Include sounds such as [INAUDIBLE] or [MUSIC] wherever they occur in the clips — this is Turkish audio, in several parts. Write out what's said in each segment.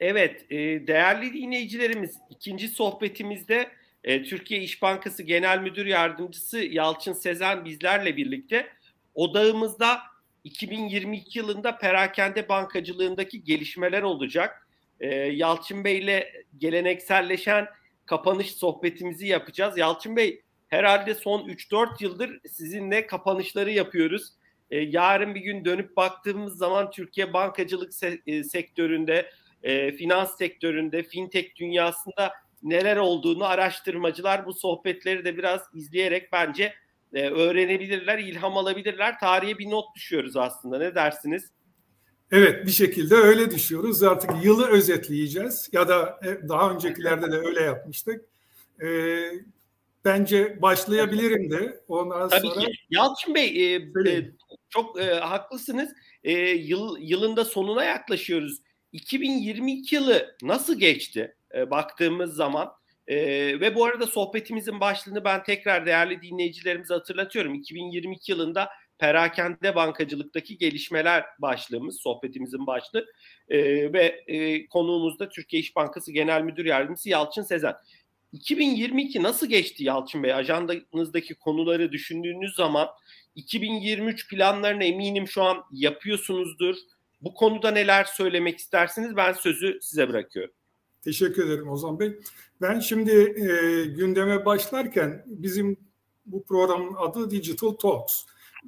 Evet, e, değerli dinleyicilerimiz ikinci sohbetimizde e, Türkiye İş Bankası Genel Müdür Yardımcısı Yalçın Sezen bizlerle birlikte odağımızda 2022 yılında perakende bankacılığındaki gelişmeler olacak. E, Yalçın Bey ile gelenekselleşen kapanış sohbetimizi yapacağız. Yalçın Bey herhalde son 3-4 yıldır sizinle kapanışları yapıyoruz. yarın bir gün dönüp baktığımız zaman Türkiye bankacılık se- sektöründe e, finans sektöründe, fintech dünyasında neler olduğunu araştırmacılar bu sohbetleri de biraz izleyerek bence e, öğrenebilirler, ilham alabilirler. Tarihe bir not düşüyoruz aslında. Ne dersiniz? Evet bir şekilde öyle düşüyoruz. Artık yılı özetleyeceğiz ya da e, daha öncekilerde de öyle yapmıştık. Ee, bence başlayabilirim de ondan Tabii sonra. Ki. Yalçın Bey e, e, çok e, haklısınız. E, yıl yılında sonuna yaklaşıyoruz. 2022 yılı nasıl geçti e, baktığımız zaman e, ve bu arada sohbetimizin başlığını ben tekrar değerli dinleyicilerimize hatırlatıyorum. 2022 yılında perakende bankacılıktaki gelişmeler başlığımız, sohbetimizin başlığı e, ve e, konuğumuz da Türkiye İş Bankası Genel Müdür Yardımcısı Yalçın Sezen. 2022 nasıl geçti Yalçın Bey? Ajandanızdaki konuları düşündüğünüz zaman 2023 planlarını eminim şu an yapıyorsunuzdur. Bu konuda neler söylemek istersiniz? Ben sözü size bırakıyorum. Teşekkür ederim Ozan Bey. Ben şimdi e, gündeme başlarken bizim bu programın adı Digital Talks.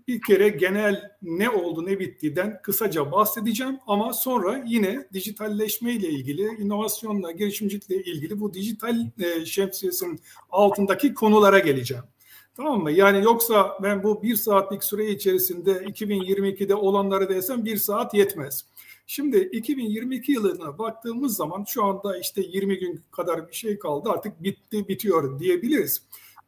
Bir kere genel ne oldu ne bittiğinden kısaca bahsedeceğim ama sonra yine dijitalleşme ile ilgili, inovasyonla, girişimcilikle ilgili bu dijital e, şemsiyesinin altındaki konulara geleceğim. Tamam mı? Yani yoksa ben bu bir saatlik süre içerisinde 2022'de olanları desem bir saat yetmez. Şimdi 2022 yılına baktığımız zaman şu anda işte 20 gün kadar bir şey kaldı artık bitti bitiyor diyebiliriz.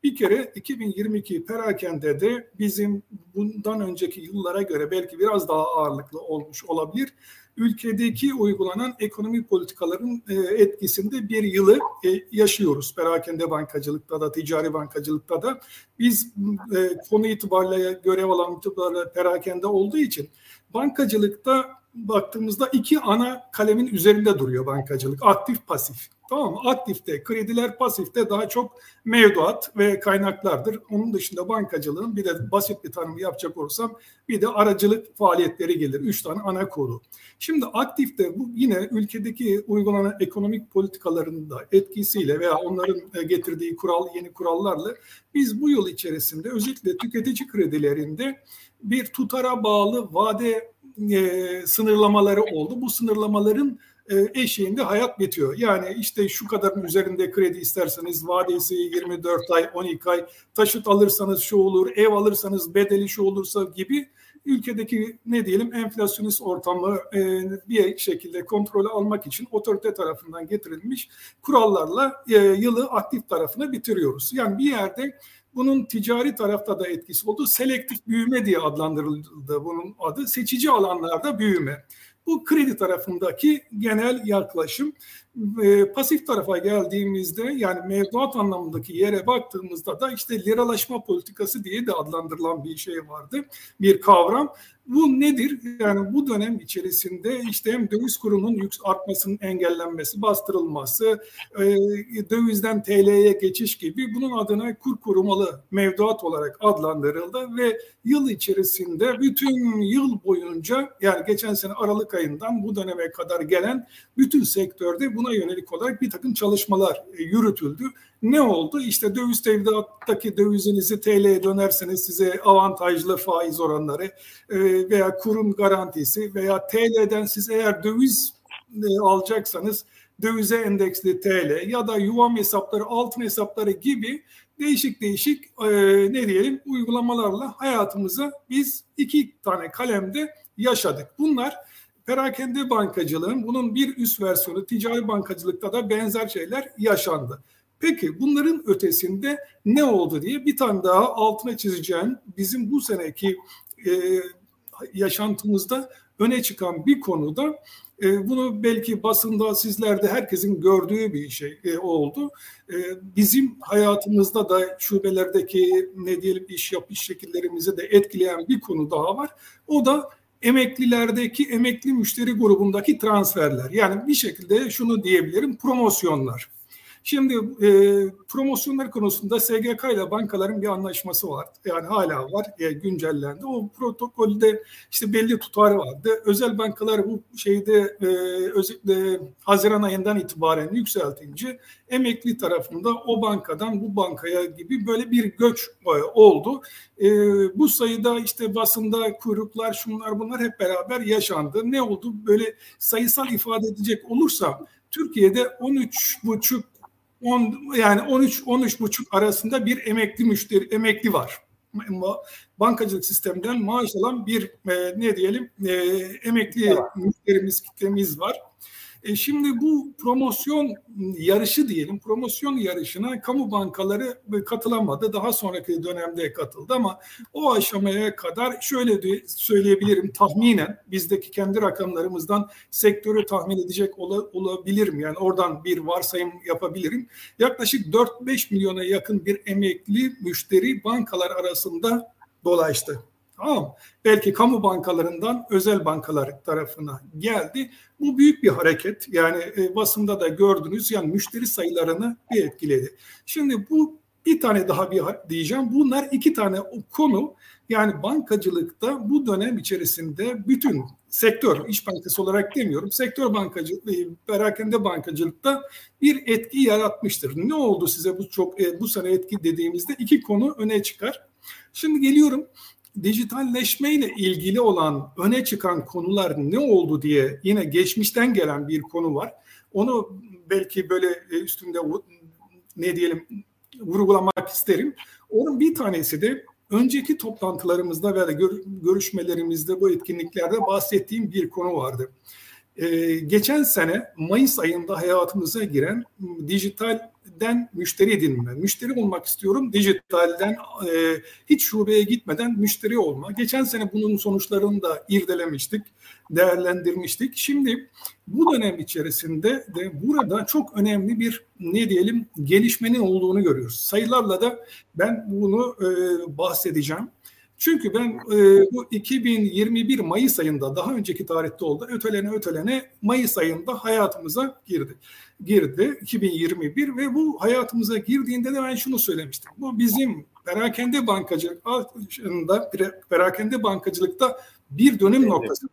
Bir kere 2022 perakende de bizim bundan önceki yıllara göre belki biraz daha ağırlıklı olmuş olabilir ülkedeki uygulanan ekonomi politikaların e, etkisinde bir yılı e, yaşıyoruz. Perakende bankacılıkta da, ticari bankacılıkta da. Biz e, konu itibariyle görev alan itibariyle perakende olduğu için bankacılıkta baktığımızda iki ana kalemin üzerinde duruyor bankacılık. Aktif, pasif. Tamam mı? Aktifte krediler, pasifte daha çok mevduat ve kaynaklardır. Onun dışında bankacılığın bir de basit bir tanım yapacak olursam bir de aracılık faaliyetleri gelir. Üç tane ana konu. Şimdi aktifte bu yine ülkedeki uygulanan ekonomik politikaların da etkisiyle veya onların e, getirdiği kural yeni kurallarla biz bu yıl içerisinde özellikle tüketici kredilerinde bir tutara bağlı vade e, sınırlamaları oldu. Bu sınırlamaların e, eşiğinde hayat bitiyor. Yani işte şu kadarın üzerinde kredi isterseniz vadesi 24 ay, 12 ay, taşıt alırsanız şu olur, ev alırsanız bedeli şu olursa gibi ülkedeki ne diyelim enflasyonist ortamı e, bir şekilde kontrolü almak için otorite tarafından getirilmiş kurallarla e, yılı aktif tarafına bitiriyoruz. Yani bir yerde bunun ticari tarafta da etkisi oldu. Selektif büyüme diye adlandırıldı bunun adı. Seçici alanlarda büyüme. Bu kredi tarafındaki genel yaklaşım. E, pasif tarafa geldiğimizde yani mevduat anlamındaki yere baktığımızda da işte liralaşma politikası diye de adlandırılan bir şey vardı. Bir kavram. Bu nedir? Yani bu dönem içerisinde işte hem döviz kurunun artmasının engellenmesi, bastırılması, e, dövizden TL'ye geçiş gibi bunun adına kur korumalı mevduat olarak adlandırıldı ve yıl içerisinde bütün yıl boyunca yani geçen sene Aralık ayından bu döneme kadar gelen bütün sektörde buna yönelik olarak bir takım çalışmalar e, yürütüldü. Ne oldu? İşte döviz tevdiattaki dövizinizi TL'ye dönerseniz size avantajlı faiz oranları e, veya kurum garantisi veya TL'den siz eğer döviz e, alacaksanız dövize endeksli TL ya da yuvam hesapları, altın hesapları gibi değişik değişik e, ne diyelim uygulamalarla hayatımıza biz iki tane kalemde yaşadık. Bunlar perakende bankacılığın bunun bir üst versiyonu ticari bankacılıkta da benzer şeyler yaşandı. Peki bunların ötesinde ne oldu diye bir tane daha altına çizeceğim bizim bu seneki e, yaşantımızda öne çıkan bir konuda e, bunu belki basında sizlerde herkesin gördüğü bir şey e, oldu. E, bizim hayatımızda da şubelerdeki ne diyelim iş yapış şekillerimizi de etkileyen bir konu daha var. O da emeklilerdeki emekli müşteri grubundaki transferler. Yani bir şekilde şunu diyebilirim promosyonlar. Şimdi e, promosyonlar konusunda SGK ile bankaların bir anlaşması var. Yani hala var, e, güncellendi. O protokolde işte belli tutarı vardı. Özel bankalar bu şeyde e, özellikle Haziran ayından itibaren yükseltince emekli tarafında o bankadan bu bankaya gibi böyle bir göç e, oldu. E, bu sayıda işte basında kuyruklar, şunlar bunlar hep beraber yaşandı. Ne oldu? Böyle sayısal ifade edecek olursam Türkiye'de 13,5 10 yani 13 13 buçuk arasında bir emekli müşteri emekli var. Bankacılık sisteminden maaş alan bir e, ne diyelim e, emekli evet. müşterimiz kitlemiz var. E şimdi bu promosyon yarışı diyelim, promosyon yarışına kamu bankaları katılamadı. Daha sonraki dönemde katıldı ama o aşamaya kadar şöyle de söyleyebilirim tahminen bizdeki kendi rakamlarımızdan sektörü tahmin edecek olabilirim. Yani oradan bir varsayım yapabilirim. Yaklaşık 4-5 milyona yakın bir emekli müşteri bankalar arasında dolaştı. Tamam Belki kamu bankalarından özel bankalar tarafına geldi. Bu büyük bir hareket. Yani e, basında da gördünüz yani müşteri sayılarını bir etkiledi. Şimdi bu bir tane daha bir diyeceğim. Bunlar iki tane konu. Yani bankacılıkta bu dönem içerisinde bütün sektör, iş bankası olarak demiyorum, sektör bankacılığı, e, perakende bankacılıkta bir etki yaratmıştır. Ne oldu size bu çok e, bu sene etki dediğimizde iki konu öne çıkar. Şimdi geliyorum dijitalleşme ile ilgili olan öne çıkan konular ne oldu diye yine geçmişten gelen bir konu var. Onu belki böyle e, üstünde ne diyelim vurgulamak isterim. Onun bir tanesi de önceki toplantılarımızda veya görüşmelerimizde bu etkinliklerde bahsettiğim bir konu vardı. Ee, geçen sene Mayıs ayında hayatımıza giren dijitalden müşteri edinme. Müşteri olmak istiyorum dijitalden e, hiç şubeye gitmeden müşteri olma. Geçen sene bunun sonuçlarını da irdelemiştik, değerlendirmiştik. Şimdi bu dönem içerisinde de burada çok önemli bir ne diyelim gelişmenin olduğunu görüyoruz. Sayılarla da ben bunu e, bahsedeceğim. Çünkü ben e, bu 2021 Mayıs ayında daha önceki tarihte oldu. Ötelene ötelene Mayıs ayında hayatımıza girdi. Girdi 2021 ve bu hayatımıza girdiğinde de ben şunu söylemiştim. Bu bizim perakende bankacılıkta perakende bankacılıkta bir dönüm noktası.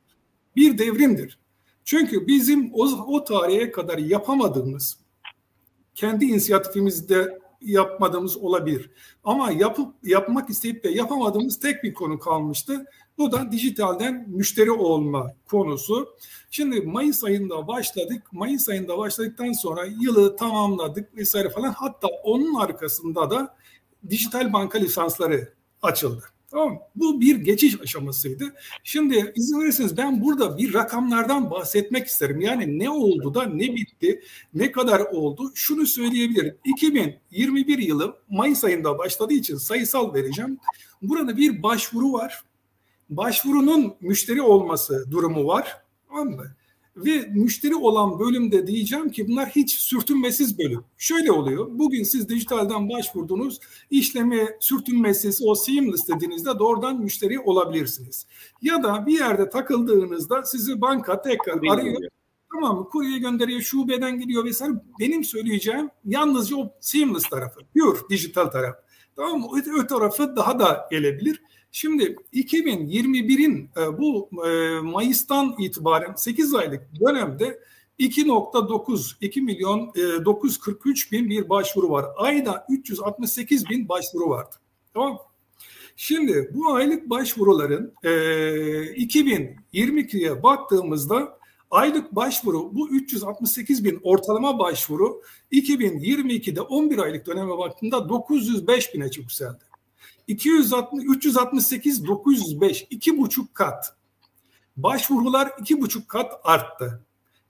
Bir devrimdir. Çünkü bizim o, o tarihe kadar yapamadığımız kendi inisiyatifimizde yapmadığımız olabilir. Ama yapıp yapmak isteyip de yapamadığımız tek bir konu kalmıştı. Bu da dijitalden müşteri olma konusu. Şimdi Mayıs ayında başladık. Mayıs ayında başladıktan sonra yılı tamamladık vesaire falan. Hatta onun arkasında da dijital banka lisansları açıldı. Tamam Bu bir geçiş aşamasıydı. Şimdi izin verirseniz ben burada bir rakamlardan bahsetmek isterim. Yani ne oldu da ne bitti, ne kadar oldu şunu söyleyebilirim. 2021 yılı Mayıs ayında başladığı için sayısal vereceğim. Burada bir başvuru var. Başvurunun müşteri olması durumu var. Tamam mı? Ve müşteri olan bölümde diyeceğim ki bunlar hiç sürtünmesiz bölüm. Şöyle oluyor. Bugün siz dijitalden başvurdunuz. işlemi sürtünmesiz o seamless dediğinizde doğrudan müşteri olabilirsiniz. Ya da bir yerde takıldığınızda sizi banka tekrar Kurye arıyor. Geliyor. Tamam mı? Kurye gönderiyor, şubeden gidiyor vesaire. Benim söyleyeceğim yalnızca o seamless tarafı. Pure dijital taraf. Tamam mı? O tarafı daha da gelebilir. Şimdi 2021'in e, bu e, Mayıs'tan itibaren 8 aylık dönemde 2.9 2 milyon 943 e, bin bir başvuru var. Ayda 368 bin başvuru vardı. Tamam Şimdi bu aylık başvuruların 2022'ye baktığımızda aylık başvuru bu 368 bin ortalama başvuru 2022'de 11 aylık döneme baktığında 905 bine yükseldi. 260, 368, 905, iki buçuk kat. Başvurular iki buçuk kat arttı.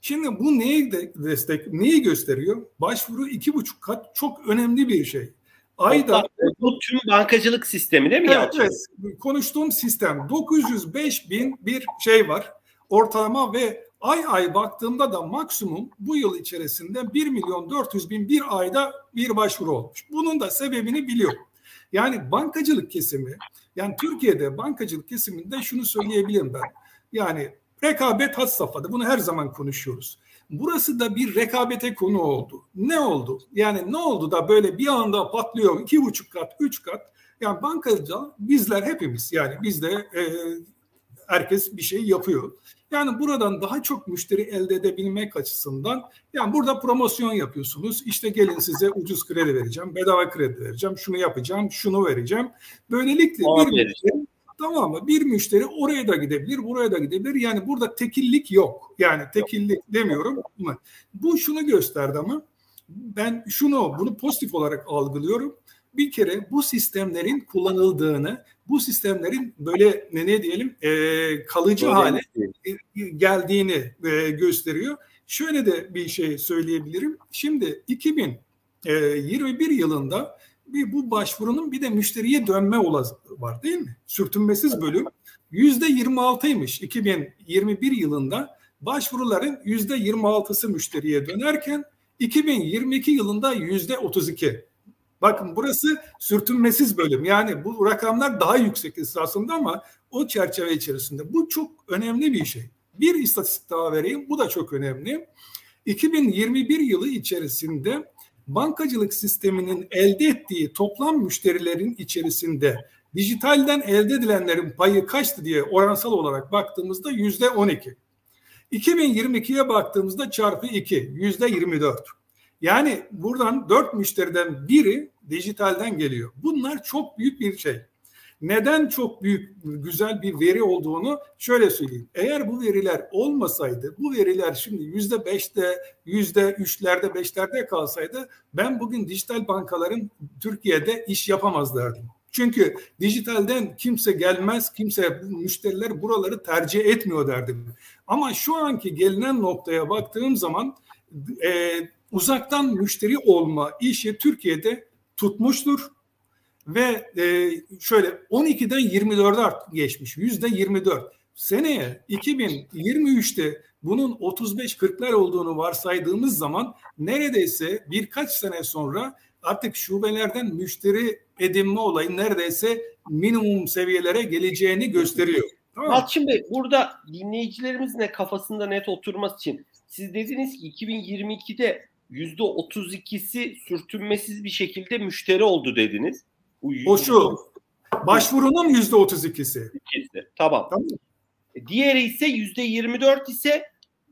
Şimdi bu neyi de destek, neyi gösteriyor? Başvuru iki buçuk kat çok önemli bir şey. Ayda bu tüm bankacılık sistemi değil mi? Evet, evet. Konuştuğum sistem 905 bin bir şey var ortalama ve ay ay baktığımda da maksimum bu yıl içerisinde 1 milyon 400 bin bir ayda bir başvuru olmuş. Bunun da sebebini biliyorum. Yani bankacılık kesimi, yani Türkiye'de bankacılık kesiminde şunu söyleyebilirim ben. Yani rekabet had safhada. Bunu her zaman konuşuyoruz. Burası da bir rekabete konu oldu. Ne oldu? Yani ne oldu da böyle bir anda patlıyor iki buçuk kat, üç kat. Yani bankacı bizler hepimiz yani biz de e, herkes bir şey yapıyor. Yani buradan daha çok müşteri elde edebilmek açısından yani burada promosyon yapıyorsunuz. İşte gelin size ucuz kredi vereceğim, bedava kredi vereceğim, şunu yapacağım, şunu vereceğim. Böylelikle bir müşteri, tamam mı? Bir müşteri oraya da gidebilir, buraya da gidebilir. Yani burada tekillik yok. Yani tekillik demiyorum. Bu şunu gösterdi ama ben şunu bunu pozitif olarak algılıyorum bir kere bu sistemlerin kullanıldığını, bu sistemlerin böyle ne, ne diyelim e, kalıcı Öyle hale geldiğini e, gösteriyor. Şöyle de bir şey söyleyebilirim. Şimdi 2021 e, yılında bir bu başvurunun bir de müşteriye dönme olası var değil mi? Sürtünmesiz bölüm yüzde 26'ymış 2021 yılında başvuruların yüzde 26'sı müşteriye dönerken 2022 yılında yüzde 32. Bakın burası sürtünmesiz bölüm. Yani bu rakamlar daha yüksek esasında ama o çerçeve içerisinde. Bu çok önemli bir şey. Bir istatistik daha vereyim. Bu da çok önemli. 2021 yılı içerisinde bankacılık sisteminin elde ettiği toplam müşterilerin içerisinde dijitalden elde edilenlerin payı kaçtı diye oransal olarak baktığımızda yüzde 12. 2022'ye baktığımızda çarpı 2 yüzde 24. Yani buradan dört müşteriden biri dijitalden geliyor. Bunlar çok büyük bir şey. Neden çok büyük, güzel bir veri olduğunu şöyle söyleyeyim. Eğer bu veriler olmasaydı, bu veriler şimdi yüzde beşte, yüzde üçlerde, beşlerde kalsaydı ben bugün dijital bankaların Türkiye'de iş yapamaz derdim. Çünkü dijitalden kimse gelmez, kimse müşteriler buraları tercih etmiyor derdim. Ama şu anki gelinen noktaya baktığım zaman e, uzaktan müşteri olma işi Türkiye'de tutmuştur ve e, şöyle 12'den 24'e artık geçmiş. Yüzde 24. Seneye 2023'te bunun 35-40'lar olduğunu varsaydığımız zaman neredeyse birkaç sene sonra artık şubelerden müşteri edinme olayı neredeyse minimum seviyelere geleceğini gösteriyor. Tamam. Yalçın Bey burada dinleyicilerimizin de kafasında net oturması için siz dediniz ki 2022'de yüzde otuz ikisi sürtünmesiz bir şekilde müşteri oldu dediniz. Bu o şu. Başvurunun yüzde otuz ikisi. Tamam. tamam. E, diğeri ise yüzde yirmi dört ise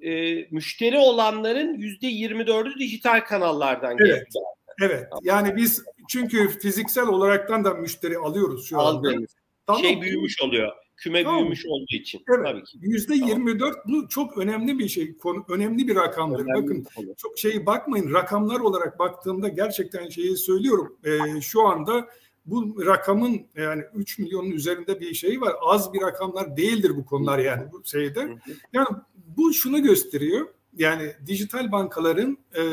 e, müşteri olanların yüzde yirmi dördü dijital kanallardan evet. geldi. Evet. Tamam. Yani biz çünkü fiziksel olaraktan da müşteri alıyoruz şu anda. Tamam. Şey büyümüş oluyor küme tamam. büyümüş olduğu için. Evet. Tabii ki. Yüzde yirmi dört bu çok önemli bir şey. Konu, önemli bir rakamdır. Önemli Bakın bir çok şeyi bakmayın. Rakamlar olarak baktığımda gerçekten şeyi söylüyorum. Ee, şu anda bu rakamın yani 3 milyonun üzerinde bir şey var. Az bir rakamlar değildir bu konular yani bu şeyde. Yani bu şunu gösteriyor. Yani dijital bankaların e,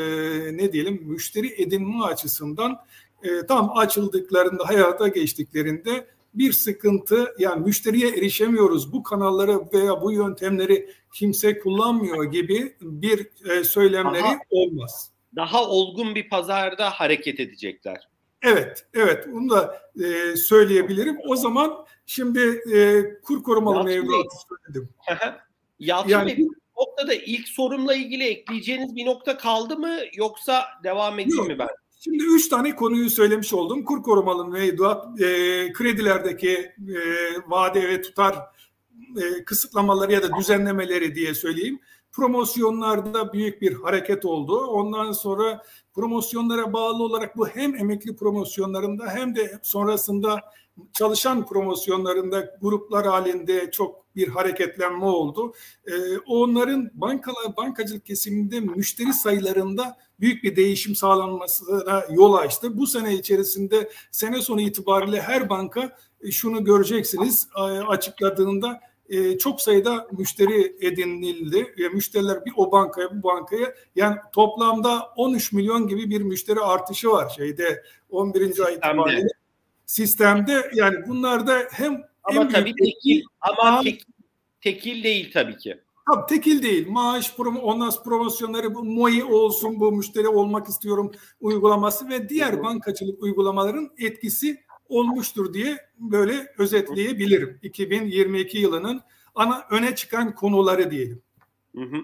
ne diyelim müşteri edinme açısından e, tam açıldıklarında hayata geçtiklerinde bir sıkıntı yani müşteriye erişemiyoruz bu kanalları veya bu yöntemleri kimse kullanmıyor gibi bir e, söylemleri daha, olmaz. Daha olgun bir pazarda hareket edecekler. Evet, evet. Bunu da e, söyleyebilirim. O zaman şimdi e, kur korumalı mevduatı söyledim. [LAUGHS] Yalçın yani, Bey, bu noktada ilk sorumla ilgili ekleyeceğiniz bir nokta kaldı mı yoksa devam edeyim yok. mi ben? Şimdi üç tane konuyu söylemiş oldum. Kur korumalı mevduat, e, kredilerdeki e, vade ve tutar e, kısıtlamaları ya da düzenlemeleri diye söyleyeyim. Promosyonlarda büyük bir hareket oldu. Ondan sonra promosyonlara bağlı olarak bu hem emekli promosyonlarında hem de sonrasında çalışan promosyonlarında gruplar halinde çok bir hareketlenme oldu. Ee, onların bankalar bankacılık kesiminde müşteri sayılarında büyük bir değişim sağlanmasına yol açtı. Bu sene içerisinde sene sonu itibariyle her banka e, şunu göreceksiniz açıkladığında e, çok sayıda müşteri edinildi. Müşteriler bir o bankaya bu bankaya yani toplamda 13 milyon gibi bir müşteri artışı var şeyde 11. ay itibariyle sistemde yani bunlar da hem ama tabii tekil ama tekil, tekil değil tabii ki. Tabii tekil değil. Maaş, promo, ondan promosyonları, bu MOI olsun, bu müşteri olmak istiyorum uygulaması ve diğer bankacılık uygulamaların etkisi olmuştur diye böyle özetleyebilirim. 2022 yılının ana öne çıkan konuları diyelim. Hı hı.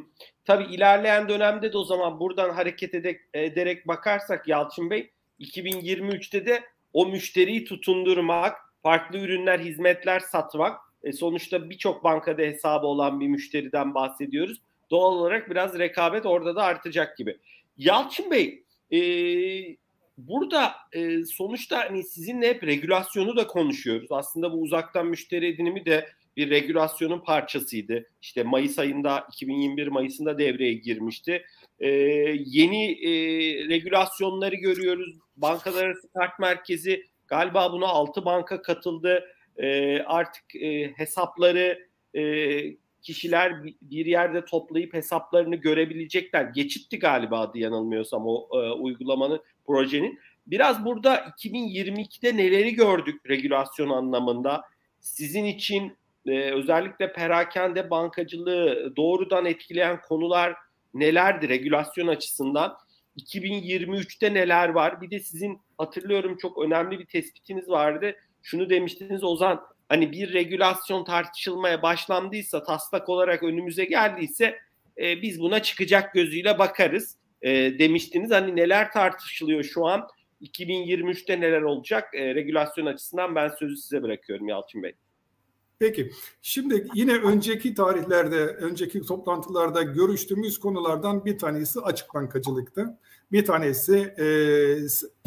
Tabii ilerleyen dönemde de o zaman buradan hareket ederek, ederek bakarsak Yalçın Bey 2023'te de o müşteriyi tutundurmak, farklı ürünler, hizmetler satmak. E sonuçta birçok bankada hesabı olan bir müşteriden bahsediyoruz. Doğal olarak biraz rekabet orada da artacak gibi. Yalçın Bey, e, burada e, sonuçta hani sizinle hep regülasyonu da konuşuyoruz. Aslında bu uzaktan müşteri edinimi de bir regülasyonun parçasıydı. İşte Mayıs ayında 2021 Mayıs'ında devreye girmişti. Ee, yeni e, regülasyonları görüyoruz. Bankalar kart merkezi galiba buna 6 banka katıldı. Ee, artık e, hesapları e, kişiler bir yerde toplayıp hesaplarını görebilecekler. Geçitti galiba adı yanılmıyorsam o e, uygulamanın, projenin. Biraz burada 2022'de neleri gördük regülasyon anlamında? Sizin için e, özellikle perakende bankacılığı doğrudan etkileyen konular nelerdi regülasyon açısından? 2023'te neler var? Bir de sizin hatırlıyorum çok önemli bir tespitiniz vardı. Şunu demiştiniz Ozan hani bir regülasyon tartışılmaya başlandıysa taslak olarak önümüze geldiyse e, biz buna çıkacak gözüyle bakarız e, demiştiniz. Hani neler tartışılıyor şu an? 2023'te neler olacak? E, regülasyon açısından ben sözü size bırakıyorum Yalçın Bey. Peki, şimdi yine önceki tarihlerde, önceki toplantılarda görüştüğümüz konulardan bir tanesi açık bankacılıktı. Bir tanesi e,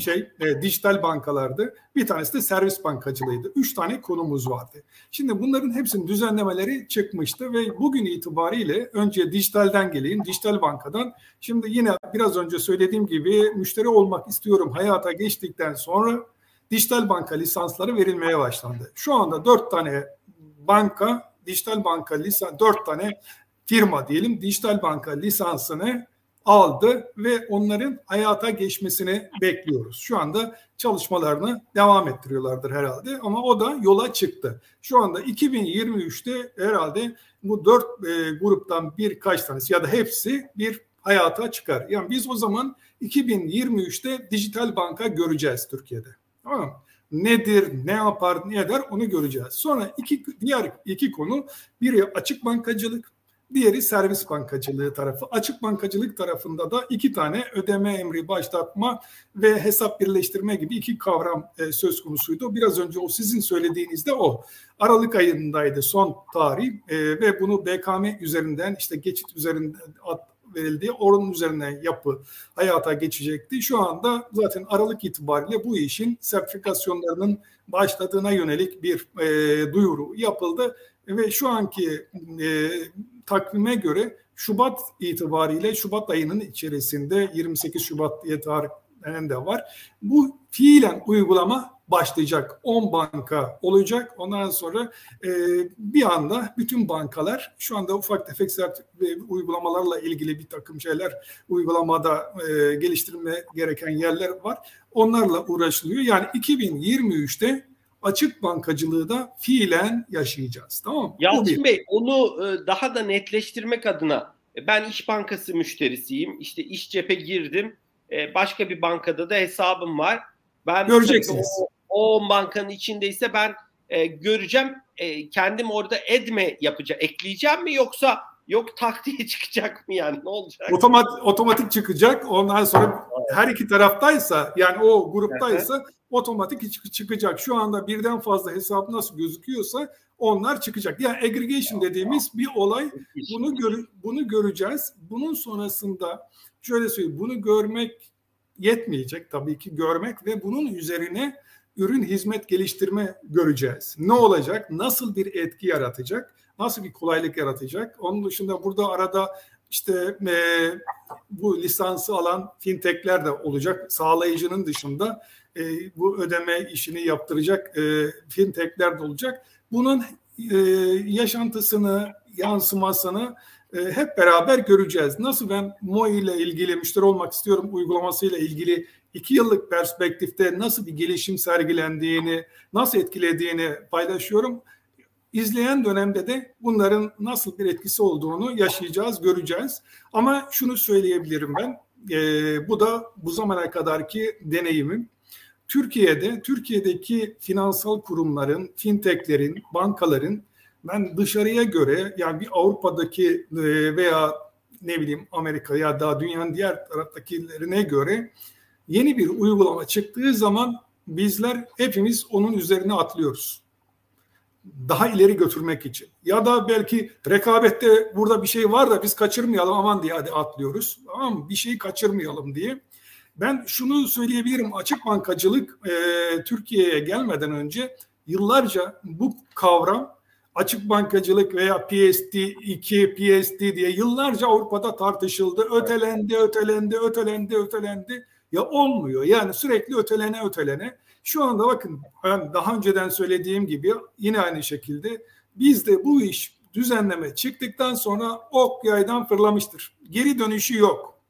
şey e, dijital bankalardı. Bir tanesi de servis bankacılığıydı. Üç tane konumuz vardı. Şimdi bunların hepsinin düzenlemeleri çıkmıştı ve bugün itibariyle önce dijitalden geleyim, dijital bankadan. Şimdi yine biraz önce söylediğim gibi müşteri olmak istiyorum hayata geçtikten sonra dijital banka lisansları verilmeye başlandı. Şu anda dört tane banka, dijital banka lisan, dört tane firma diyelim dijital banka lisansını aldı ve onların hayata geçmesini bekliyoruz. Şu anda çalışmalarını devam ettiriyorlardır herhalde ama o da yola çıktı. Şu anda 2023'te herhalde bu dört e, gruptan birkaç tanesi ya da hepsi bir hayata çıkar. Yani biz o zaman 2023'te dijital banka göreceğiz Türkiye'de. Tamam mı? Nedir, ne yapar, ne eder onu göreceğiz. Sonra iki diğer iki konu biri açık bankacılık, diğeri servis bankacılığı tarafı. Açık bankacılık tarafında da iki tane ödeme emri başlatma ve hesap birleştirme gibi iki kavram e, söz konusuydu. Biraz önce o sizin söylediğinizde o. Aralık ayındaydı son tarih e, ve bunu BKM üzerinden işte geçit üzerinden at, verildiği oranın üzerine yapı hayata geçecekti. Şu anda zaten Aralık itibariyle bu işin sertifikasyonlarının başladığına yönelik bir e, duyuru yapıldı ve şu anki e, takvime göre Şubat itibariyle Şubat ayının içerisinde 28 Şubat diye tarih de var. Bu fiilen uygulama başlayacak. 10 banka olacak. Ondan sonra e, bir anda bütün bankalar şu anda ufak tefek sert uygulamalarla ilgili bir takım şeyler uygulamada e, geliştirme gereken yerler var. Onlarla uğraşılıyor. Yani 2023'te açık bankacılığı da fiilen yaşayacağız. Tamam mı? Yalçın Bey onu e, daha da netleştirmek adına e, ben İş Bankası müşterisiyim. İşte iş cephe girdim. E, başka bir bankada da hesabım var. Ben Göreceksiniz. O, o bankanın içindeyse ben e, göreceğim. E, kendim orada edme yapacağım. Ekleyeceğim mi yoksa yok tak diye [LAUGHS] çıkacak mı yani ne olacak? Otomat, otomatik çıkacak. Ondan sonra her iki taraftaysa yani o gruptaysa otomatik çıkacak. Şu anda birden fazla hesap nasıl gözüküyorsa onlar çıkacak. Yani aggregation dediğimiz bir olay. Bunu gör, bunu göreceğiz. Bunun sonrasında şöyle söyleyeyim. Bunu görmek yetmeyecek tabii ki görmek ve bunun üzerine ürün hizmet geliştirme göreceğiz. Ne olacak? Nasıl bir etki yaratacak? Nasıl bir kolaylık yaratacak? Onun dışında burada arada işte e, bu lisansı alan fintechler de olacak. Sağlayıcının dışında e, bu ödeme işini yaptıracak e, fintechler de olacak. Bunun e, yaşantısını, yansımasını e, hep beraber göreceğiz. Nasıl ben MOI ile ilgili müşteri olmak istiyorum uygulamasıyla ilgili iki yıllık perspektifte nasıl bir gelişim sergilendiğini, nasıl etkilediğini paylaşıyorum. İzleyen dönemde de bunların nasıl bir etkisi olduğunu yaşayacağız, göreceğiz. Ama şunu söyleyebilirim ben, e, bu da bu zamana kadarki deneyimim. Türkiye'de, Türkiye'deki finansal kurumların, fintechlerin, bankaların ben dışarıya göre yani bir Avrupa'daki e, veya ne bileyim Amerika ya da dünyanın diğer taraftakilerine göre yeni bir uygulama çıktığı zaman bizler hepimiz onun üzerine atlıyoruz. Daha ileri götürmek için. Ya da belki rekabette burada bir şey var da biz kaçırmayalım aman diye hadi atlıyoruz. Tamam? Bir şeyi kaçırmayalım diye. Ben şunu söyleyebilirim. Açık bankacılık e, Türkiye'ye gelmeden önce yıllarca bu kavram açık bankacılık veya PSD2, PSD diye yıllarca Avrupa'da tartışıldı. Ötelendi, ötelendi, ötelendi, ötelendi. Ya olmuyor. Yani sürekli ötelene ötelene. Şu anda bakın ben daha önceden söylediğim gibi yine aynı şekilde bizde bu iş düzenleme çıktıktan sonra ok yaydan fırlamıştır. Geri dönüşü yok.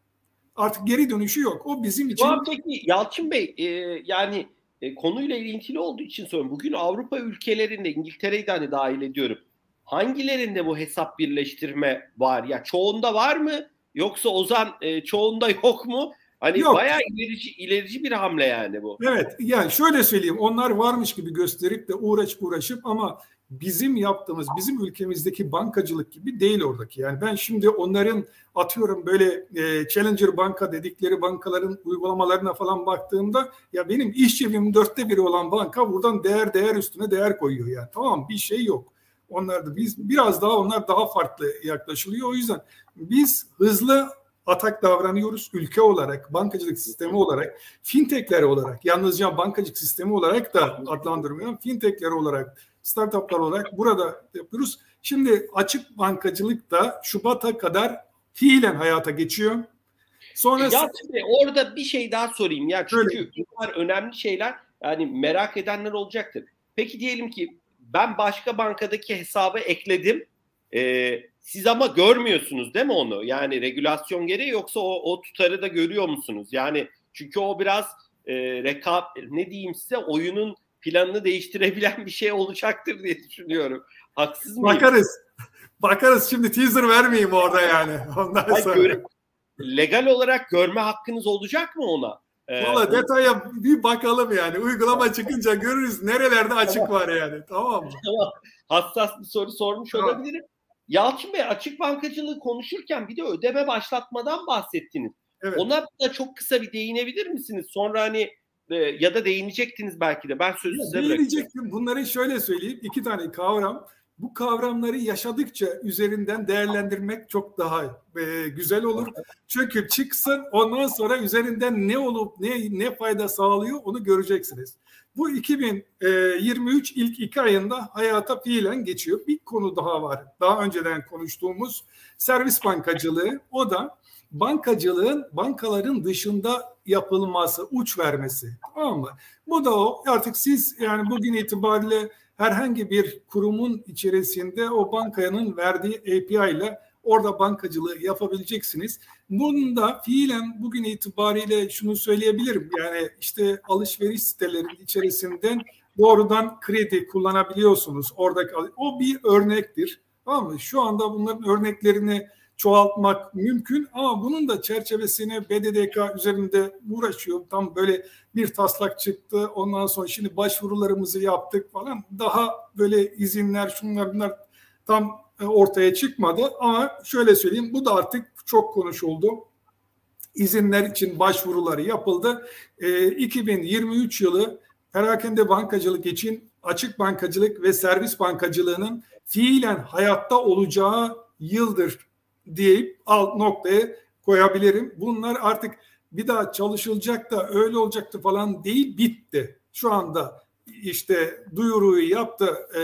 Artık geri dönüşü yok. O bizim için... Tamam peki Yalçın Bey e, yani e, konuyla ilintili olduğu için soruyorum. Bugün Avrupa ülkelerinde İngiltere'yi de hani dahil ediyorum. Hangilerinde bu hesap birleştirme var? Ya çoğunda var mı? Yoksa Ozan e, çoğunda yok mu? Hani Yok. bayağı ilerici, ilerici bir hamle yani bu. Evet yani şöyle söyleyeyim onlar varmış gibi gösterip de uğraş uğraşıp ama bizim yaptığımız bizim ülkemizdeki bankacılık gibi değil oradaki. Yani ben şimdi onların atıyorum böyle e, Challenger banka dedikleri bankaların uygulamalarına falan baktığımda ya benim iş cebimin dörtte biri olan banka buradan değer değer üstüne değer koyuyor yani. Tamam bir şey yok. Onlar da biz biraz daha onlar daha farklı yaklaşılıyor. O yüzden biz hızlı atak davranıyoruz ülke olarak, bankacılık sistemi olarak, fintechler olarak, yalnızca bankacılık sistemi olarak da adlandırmıyorum. Fintechler olarak, startuplar olarak burada yapıyoruz. Şimdi açık bankacılık da Şubat'a kadar fiilen hayata geçiyor. Sonra ya şimdi orada bir şey daha sorayım ya çünkü Öyle. bunlar önemli şeyler yani merak edenler olacaktır. Peki diyelim ki ben başka bankadaki hesabı ekledim. Ee, siz ama görmüyorsunuz değil mi onu? Yani regülasyon gereği yoksa o, o tutarı da görüyor musunuz? Yani çünkü o biraz e, rekab ne diyeyim size oyunun planını değiştirebilen bir şey olacaktır diye düşünüyorum. Haksız mıyım? Bakarız. Bakarız şimdi teaser vermeyeyim orada yani. Ondan sonra. Göre, legal olarak görme hakkınız olacak mı ona? Ee, Valla detaya bir bakalım yani. Uygulama çıkınca görürüz nerelerde açık var yani. Tamam mı? Tamam. Hassas bir soru sormuş tamam. olabilirim. Yalçın Bey açık bankacılığı konuşurken bir de ödeme başlatmadan bahsettiniz. Evet. Ona da çok kısa bir değinebilir misiniz? Sonra hani e, ya da değinecektiniz belki de. Ben sözü size bırakacağım. Bunları şöyle söyleyeyim. iki tane kavram. Bu kavramları yaşadıkça üzerinden değerlendirmek çok daha e, güzel olur. Çünkü çıksın ondan sonra üzerinden ne olup ne ne fayda sağlıyor onu göreceksiniz. Bu 2023 ilk iki ayında hayata fiilen geçiyor. Bir konu daha var. Daha önceden konuştuğumuz servis bankacılığı. O da bankacılığın bankaların dışında yapılması, uç vermesi. Tamam mı? Bu da o. Artık siz yani bugün itibariyle herhangi bir kurumun içerisinde o bankanın verdiği API ile orada bankacılığı yapabileceksiniz. Bunun da fiilen bugün itibariyle şunu söyleyebilirim. Yani işte alışveriş sitelerinin içerisinden doğrudan kredi kullanabiliyorsunuz. Oradaki o bir örnektir. Tamam mı? Şu anda bunların örneklerini çoğaltmak mümkün ama bunun da çerçevesine BDDK üzerinde uğraşıyor. Tam böyle bir taslak çıktı. Ondan sonra şimdi başvurularımızı yaptık falan. Daha böyle izinler şunlar bunlar tam ortaya çıkmadı ama şöyle söyleyeyim bu da artık çok konuşuldu. İzinler için başvuruları yapıldı. E, 2023 yılı perakende bankacılık için açık bankacılık ve servis bankacılığının fiilen hayatta olacağı yıldır deyip alt noktaya koyabilirim. Bunlar artık bir daha çalışılacak da öyle olacaktı falan değil bitti. Şu anda işte duyuruyu yaptı e,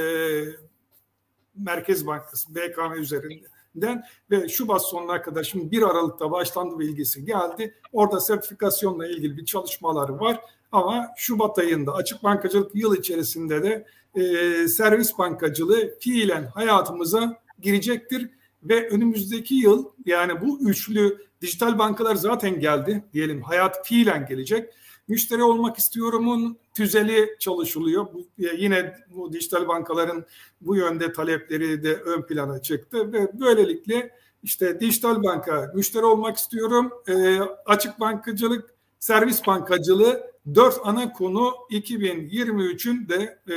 Merkez Bankası BKM üzerinden ve Şubat sonuna kadar şimdi 1 Aralık'ta başlandı bilgisi geldi. Orada sertifikasyonla ilgili bir çalışmalar var ama Şubat ayında açık bankacılık yıl içerisinde de e, servis bankacılığı fiilen hayatımıza girecektir ve önümüzdeki yıl yani bu üçlü dijital bankalar zaten geldi diyelim hayat fiilen gelecek. Müşteri olmak istiyorumun tüzeli çalışılıyor. Bu, yine bu dijital bankaların bu yönde talepleri de ön plana çıktı ve böylelikle işte dijital banka, müşteri olmak istiyorum, e, açık bankacılık, servis bankacılığı dört ana konu 2023'ün de e,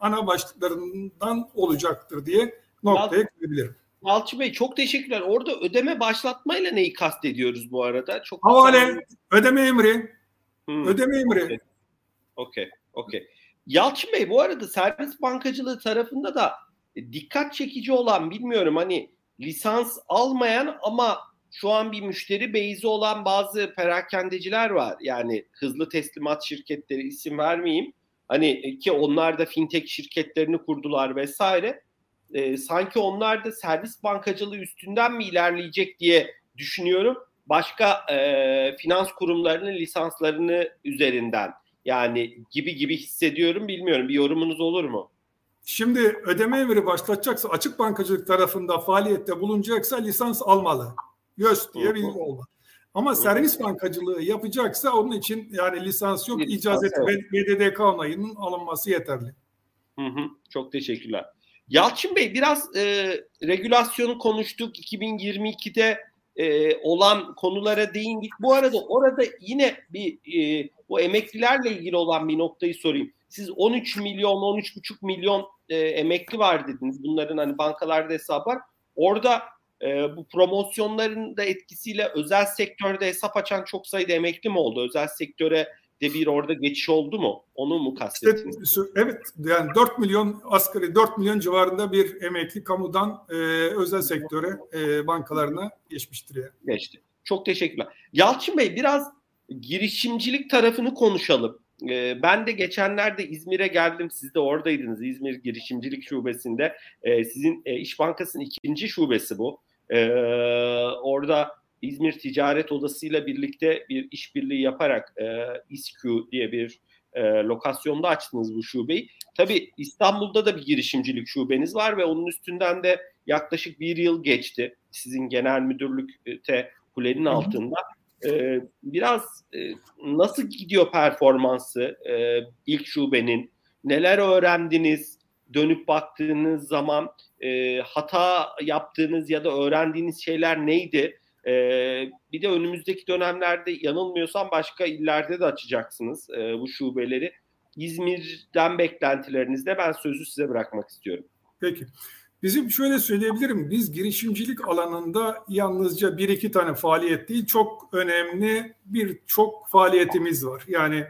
ana başlıklarından olacaktır diye noktaya koyabilirim. Yalçın Bey çok teşekkürler. Orada ödeme başlatmayla neyi kastediyoruz bu arada? Çok Havale, ödeme emri, hmm. ödeme emri. Okey, okey. Yalçın Bey bu arada servis bankacılığı tarafında da dikkat çekici olan bilmiyorum hani lisans almayan ama şu an bir müşteri beyzi olan bazı perakendeciler var. Yani hızlı teslimat şirketleri isim vermeyeyim. Hani ki onlar da fintech şirketlerini kurdular vesaire. Ee, sanki onlar da servis bankacılığı üstünden mi ilerleyecek diye düşünüyorum. Başka e, finans kurumlarının lisanslarını üzerinden yani gibi gibi hissediyorum. Bilmiyorum bir yorumunuz olur mu? Şimdi ödeme emri başlatacaksa açık bankacılık tarafında faaliyette bulunacaksa lisans almalı. YÖS diye bir olmalı. Ama servis bankacılığı yapacaksa onun için yani lisans yok, lisans, icazet evet. BDDK onayının alınması yeterli. Hı hı, çok teşekkürler. Yalçın Bey biraz e, regülasyonu konuştuk. 2022'de e, olan konulara değindik. Bu arada orada yine bir e, o emeklilerle ilgili olan bir noktayı sorayım. Siz 13 milyon, 13,5 milyon e, emekli var dediniz. Bunların hani bankalarda hesap var. Orada e, bu promosyonların da etkisiyle özel sektörde hesap açan çok sayıda emekli mi oldu? Özel sektöre de bir orada geçiş oldu mu? Onu mu kastettiniz? İşte, evet yani 4 milyon asgari 4 milyon civarında bir emekli kamudan e, özel sektöre e, bankalarına geçmiştir yani. Geçti. Çok teşekkürler. Yalçın Bey biraz girişimcilik tarafını konuşalım. E, ben de geçenlerde İzmir'e geldim. Siz de oradaydınız İzmir Girişimcilik Şubesi'nde. E, sizin e, İş Bankası'nın ikinci şubesi bu. E, orada İzmir Ticaret Odası ile birlikte bir işbirliği yaparak e, İSKÜ diye bir e, lokasyonda açtınız bu şubeyi. Tabii İstanbul'da da bir girişimcilik şubeniz var ve onun üstünden de yaklaşık bir yıl geçti. Sizin genel müdürlükte kulenin altında. E, biraz e, nasıl gidiyor performansı e, ilk şubenin? Neler öğrendiniz? Dönüp baktığınız zaman e, hata yaptığınız ya da öğrendiğiniz şeyler neydi? E, bir de önümüzdeki dönemlerde yanılmıyorsam başka illerde de açacaksınız e, bu şubeleri. İzmir'den beklentilerinizde ben sözü size bırakmak istiyorum. Peki. Bizim şöyle söyleyebilirim, biz girişimcilik alanında yalnızca bir iki tane faaliyet değil, çok önemli bir çok faaliyetimiz var. Yani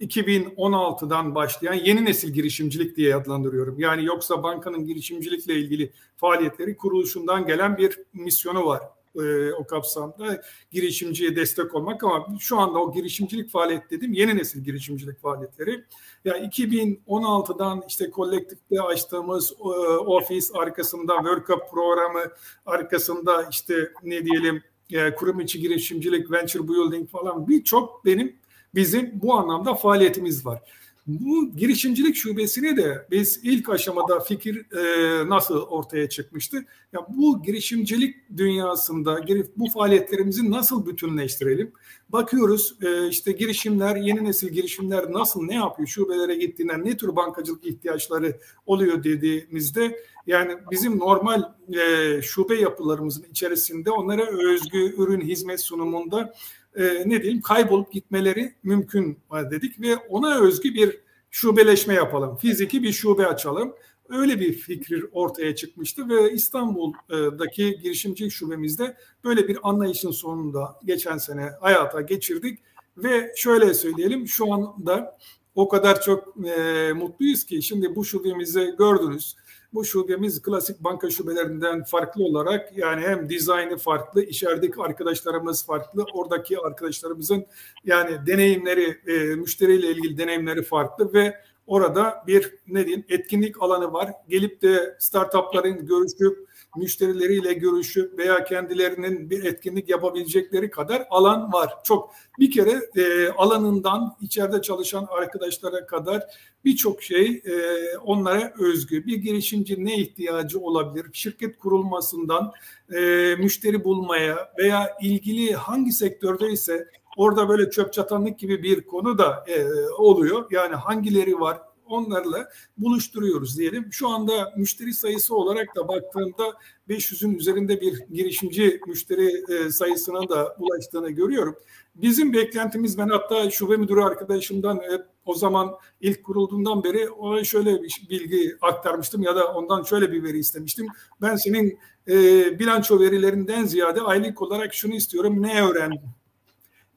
2016'dan başlayan yeni nesil girişimcilik diye adlandırıyorum. Yani yoksa bankanın girişimcilikle ilgili faaliyetleri kuruluşundan gelen bir misyonu var e, o kapsamda girişimciye destek olmak ama şu anda o girişimcilik faaliyet dedim yeni nesil girişimcilik faaliyetleri. Ya 2016'dan işte kolektifte açtığımız e, ofis arkasında Work programı arkasında işte ne diyelim e, kurum içi girişimcilik, venture building falan birçok benim bizim bu anlamda faaliyetimiz var. Bu girişimcilik şubesine de biz ilk aşamada fikir e, nasıl ortaya çıkmıştı? Ya bu girişimcilik dünyasında bu faaliyetlerimizi nasıl bütünleştirelim? Bakıyoruz e, işte girişimler, yeni nesil girişimler nasıl ne yapıyor? Şubelere gittiğinde ne tür bankacılık ihtiyaçları oluyor dediğimizde yani bizim normal e, şube yapılarımızın içerisinde onlara özgü ürün hizmet sunumunda e, ne diyelim kaybolup gitmeleri mümkün dedik ve ona özgü bir şubeleşme yapalım. Fiziki bir şube açalım. Öyle bir fikir ortaya çıkmıştı ve İstanbul'daki girişimcilik şubemizde böyle bir anlayışın sonunda geçen sene hayata geçirdik ve şöyle söyleyelim şu anda o kadar çok e, mutluyuz ki şimdi bu şubemizi gördünüz bu şubemiz klasik banka şubelerinden farklı olarak yani hem dizaynı farklı, içerideki arkadaşlarımız farklı, oradaki arkadaşlarımızın yani deneyimleri, e, müşteriyle ilgili deneyimleri farklı ve orada bir ne diyeyim etkinlik alanı var. Gelip de startupların görüşüp müşterileriyle görüşüp veya kendilerinin bir etkinlik yapabilecekleri kadar alan var. Çok bir kere e, alanından içeride çalışan arkadaşlara kadar birçok şey e, onlara özgü. Bir girişimci ne ihtiyacı olabilir? Şirket kurulmasından e, müşteri bulmaya veya ilgili hangi sektördeyse orada böyle çöp çatanlık gibi bir konu da e, oluyor. Yani hangileri var? Onlarla buluşturuyoruz diyelim. Şu anda müşteri sayısı olarak da baktığımda 500'ün üzerinde bir girişimci müşteri e, sayısına da ulaştığını görüyorum. Bizim beklentimiz ben hatta şube müdürü arkadaşımdan hep o zaman ilk kurulduğundan beri ona şöyle bir bilgi aktarmıştım ya da ondan şöyle bir veri istemiştim. Ben senin e, bilanço verilerinden ziyade aylık olarak şunu istiyorum. Ne öğrendin?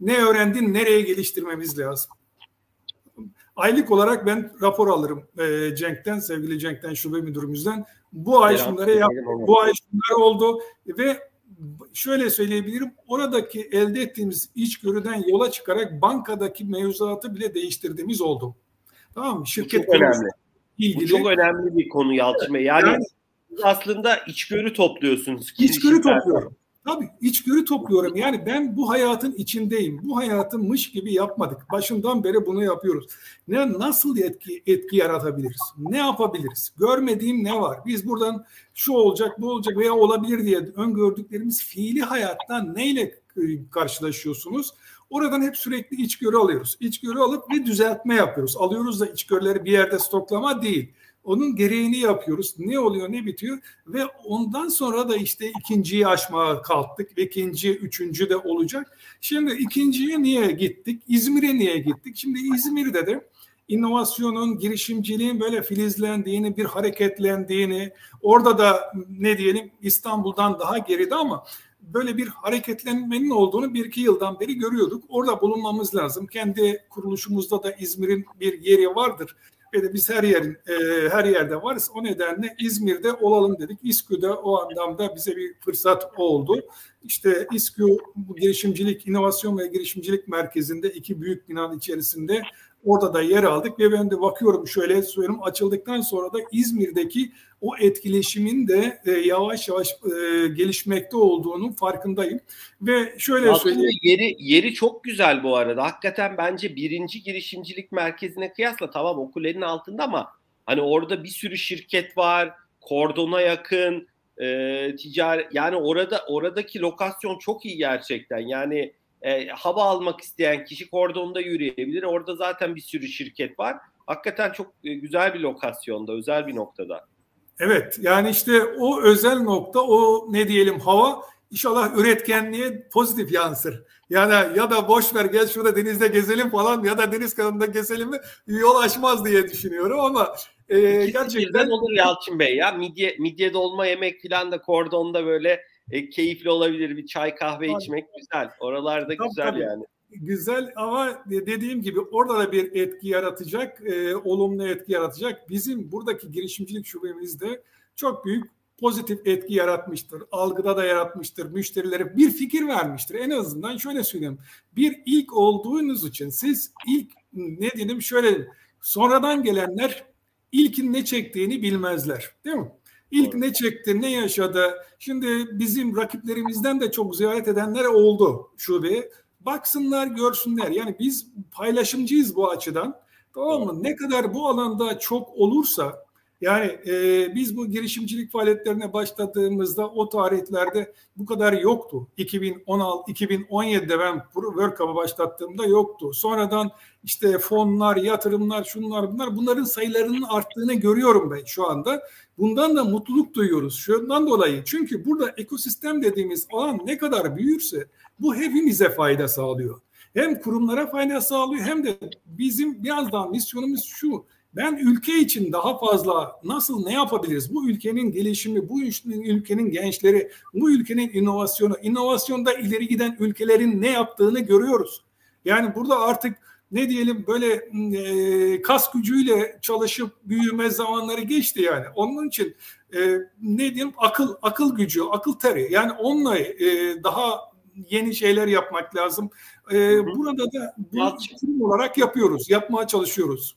Ne öğrendin? Nereye geliştirmemiz lazım? Aylık olarak ben rapor alırım e, Cenk'ten, sevgili Cenk'ten, şube müdürümüzden. Bu ay şunları yaptık, bu ay şunlar oldu ve şöyle söyleyebilirim. Oradaki elde ettiğimiz içgörüden yola çıkarak bankadaki mevzuatı bile değiştirdiğimiz oldu. Tamam mı? Şirket çok önemli. Ilgili. Bu çok önemli bir konu Yalçın Bey. Yani, yani aslında içgörü topluyorsunuz. İçgörü topluyorum. Tabii içgörü topluyorum. Yani ben bu hayatın içindeyim. Bu hayatı mış gibi yapmadık. Başından beri bunu yapıyoruz. Ne nasıl etki etki yaratabiliriz? Ne yapabiliriz? Görmediğim ne var? Biz buradan şu olacak, bu olacak veya olabilir diye öngördüklerimiz fiili hayattan neyle karşılaşıyorsunuz? Oradan hep sürekli içgörü alıyoruz. İçgörü alıp bir düzeltme yapıyoruz. Alıyoruz da içgörüleri bir yerde stoklama değil. Onun gereğini yapıyoruz. Ne oluyor ne bitiyor ve ondan sonra da işte ikinciyi aşmaya kalktık. ikinci, üçüncü de olacak. Şimdi ikinciye niye gittik? İzmir'e niye gittik? Şimdi İzmir'de de inovasyonun, girişimciliğin böyle filizlendiğini, bir hareketlendiğini, orada da ne diyelim İstanbul'dan daha geride ama böyle bir hareketlenmenin olduğunu bir iki yıldan beri görüyorduk. Orada bulunmamız lazım. Kendi kuruluşumuzda da İzmir'in bir yeri vardır ve de biz her yerin e, her yerde varız. O nedenle İzmir'de olalım dedik. İSKÜ'de o anlamda bize bir fırsat oldu. İşte İSKÜ girişimcilik, inovasyon ve girişimcilik merkezinde iki büyük binanın içerisinde Orada da yer aldık ve ben de bakıyorum şöyle söyleyeyim açıldıktan sonra da İzmir'deki o etkileşimin de e, yavaş yavaş e, gelişmekte olduğunu farkındayım. Ve şöyle Aslında söyleyeyim. Yeri, yeri çok güzel bu arada. Hakikaten bence birinci girişimcilik merkezine kıyasla tamam o kulenin altında ama hani orada bir sürü şirket var. Kordona yakın, e, ticari yani orada oradaki lokasyon çok iyi gerçekten. Yani e, hava almak isteyen kişi kordonda yürüyebilir. Orada zaten bir sürü şirket var. Hakikaten çok e, güzel bir lokasyonda, özel bir noktada. Evet yani işte o özel nokta o ne diyelim hava inşallah üretkenliğe pozitif yansır. Yani ya da boş ver gel şurada denizde gezelim falan ya da deniz kanalında gezelim mi yol açmaz diye düşünüyorum ama e, gerçekten olur Yalçın Bey ya midye midye dolma yemek falan da kordonda böyle e, keyifli olabilir bir çay kahve içmek güzel. Oralarda tabii, güzel tabii. yani. Güzel ama dediğim gibi orada da bir etki yaratacak, e, olumlu etki yaratacak. Bizim buradaki girişimcilik şubemizde çok büyük pozitif etki yaratmıştır. Algıda da yaratmıştır. Müşterilere bir fikir vermiştir. En azından şöyle söyleyeyim. Bir ilk olduğunuz için siz ilk ne diyelim şöyle sonradan gelenler ilkin ne çektiğini bilmezler. Değil mi? İlk ne çekti, ne yaşadı? Şimdi bizim rakiplerimizden de çok ziyaret edenler oldu şube. Baksınlar, görsünler. Yani biz paylaşımcıyız bu açıdan. Tamam mı? Ne kadar bu alanda çok olursa yani e, biz bu girişimcilik faaliyetlerine başladığımızda o tarihlerde bu kadar yoktu. 2016, 2017'de ben World Cup'ı başlattığımda yoktu. Sonradan işte fonlar, yatırımlar, şunlar bunlar bunların sayılarının arttığını görüyorum ben şu anda. Bundan da mutluluk duyuyoruz. Şundan dolayı çünkü burada ekosistem dediğimiz alan ne kadar büyürse bu hepimize fayda sağlıyor. Hem kurumlara fayda sağlıyor hem de bizim biraz daha misyonumuz şu ben ülke için daha fazla nasıl ne yapabiliriz? Bu ülkenin gelişimi, bu ülkenin gençleri, bu ülkenin inovasyonu, inovasyonda ileri giden ülkelerin ne yaptığını görüyoruz. Yani burada artık ne diyelim böyle e, kas gücüyle çalışıp büyüme zamanları geçti yani. Onun için e, ne diyelim akıl akıl gücü, akıl teri. Yani onunla e, daha yeni şeyler yapmak lazım. E, burada da bu olarak yapıyoruz, yapmaya çalışıyoruz.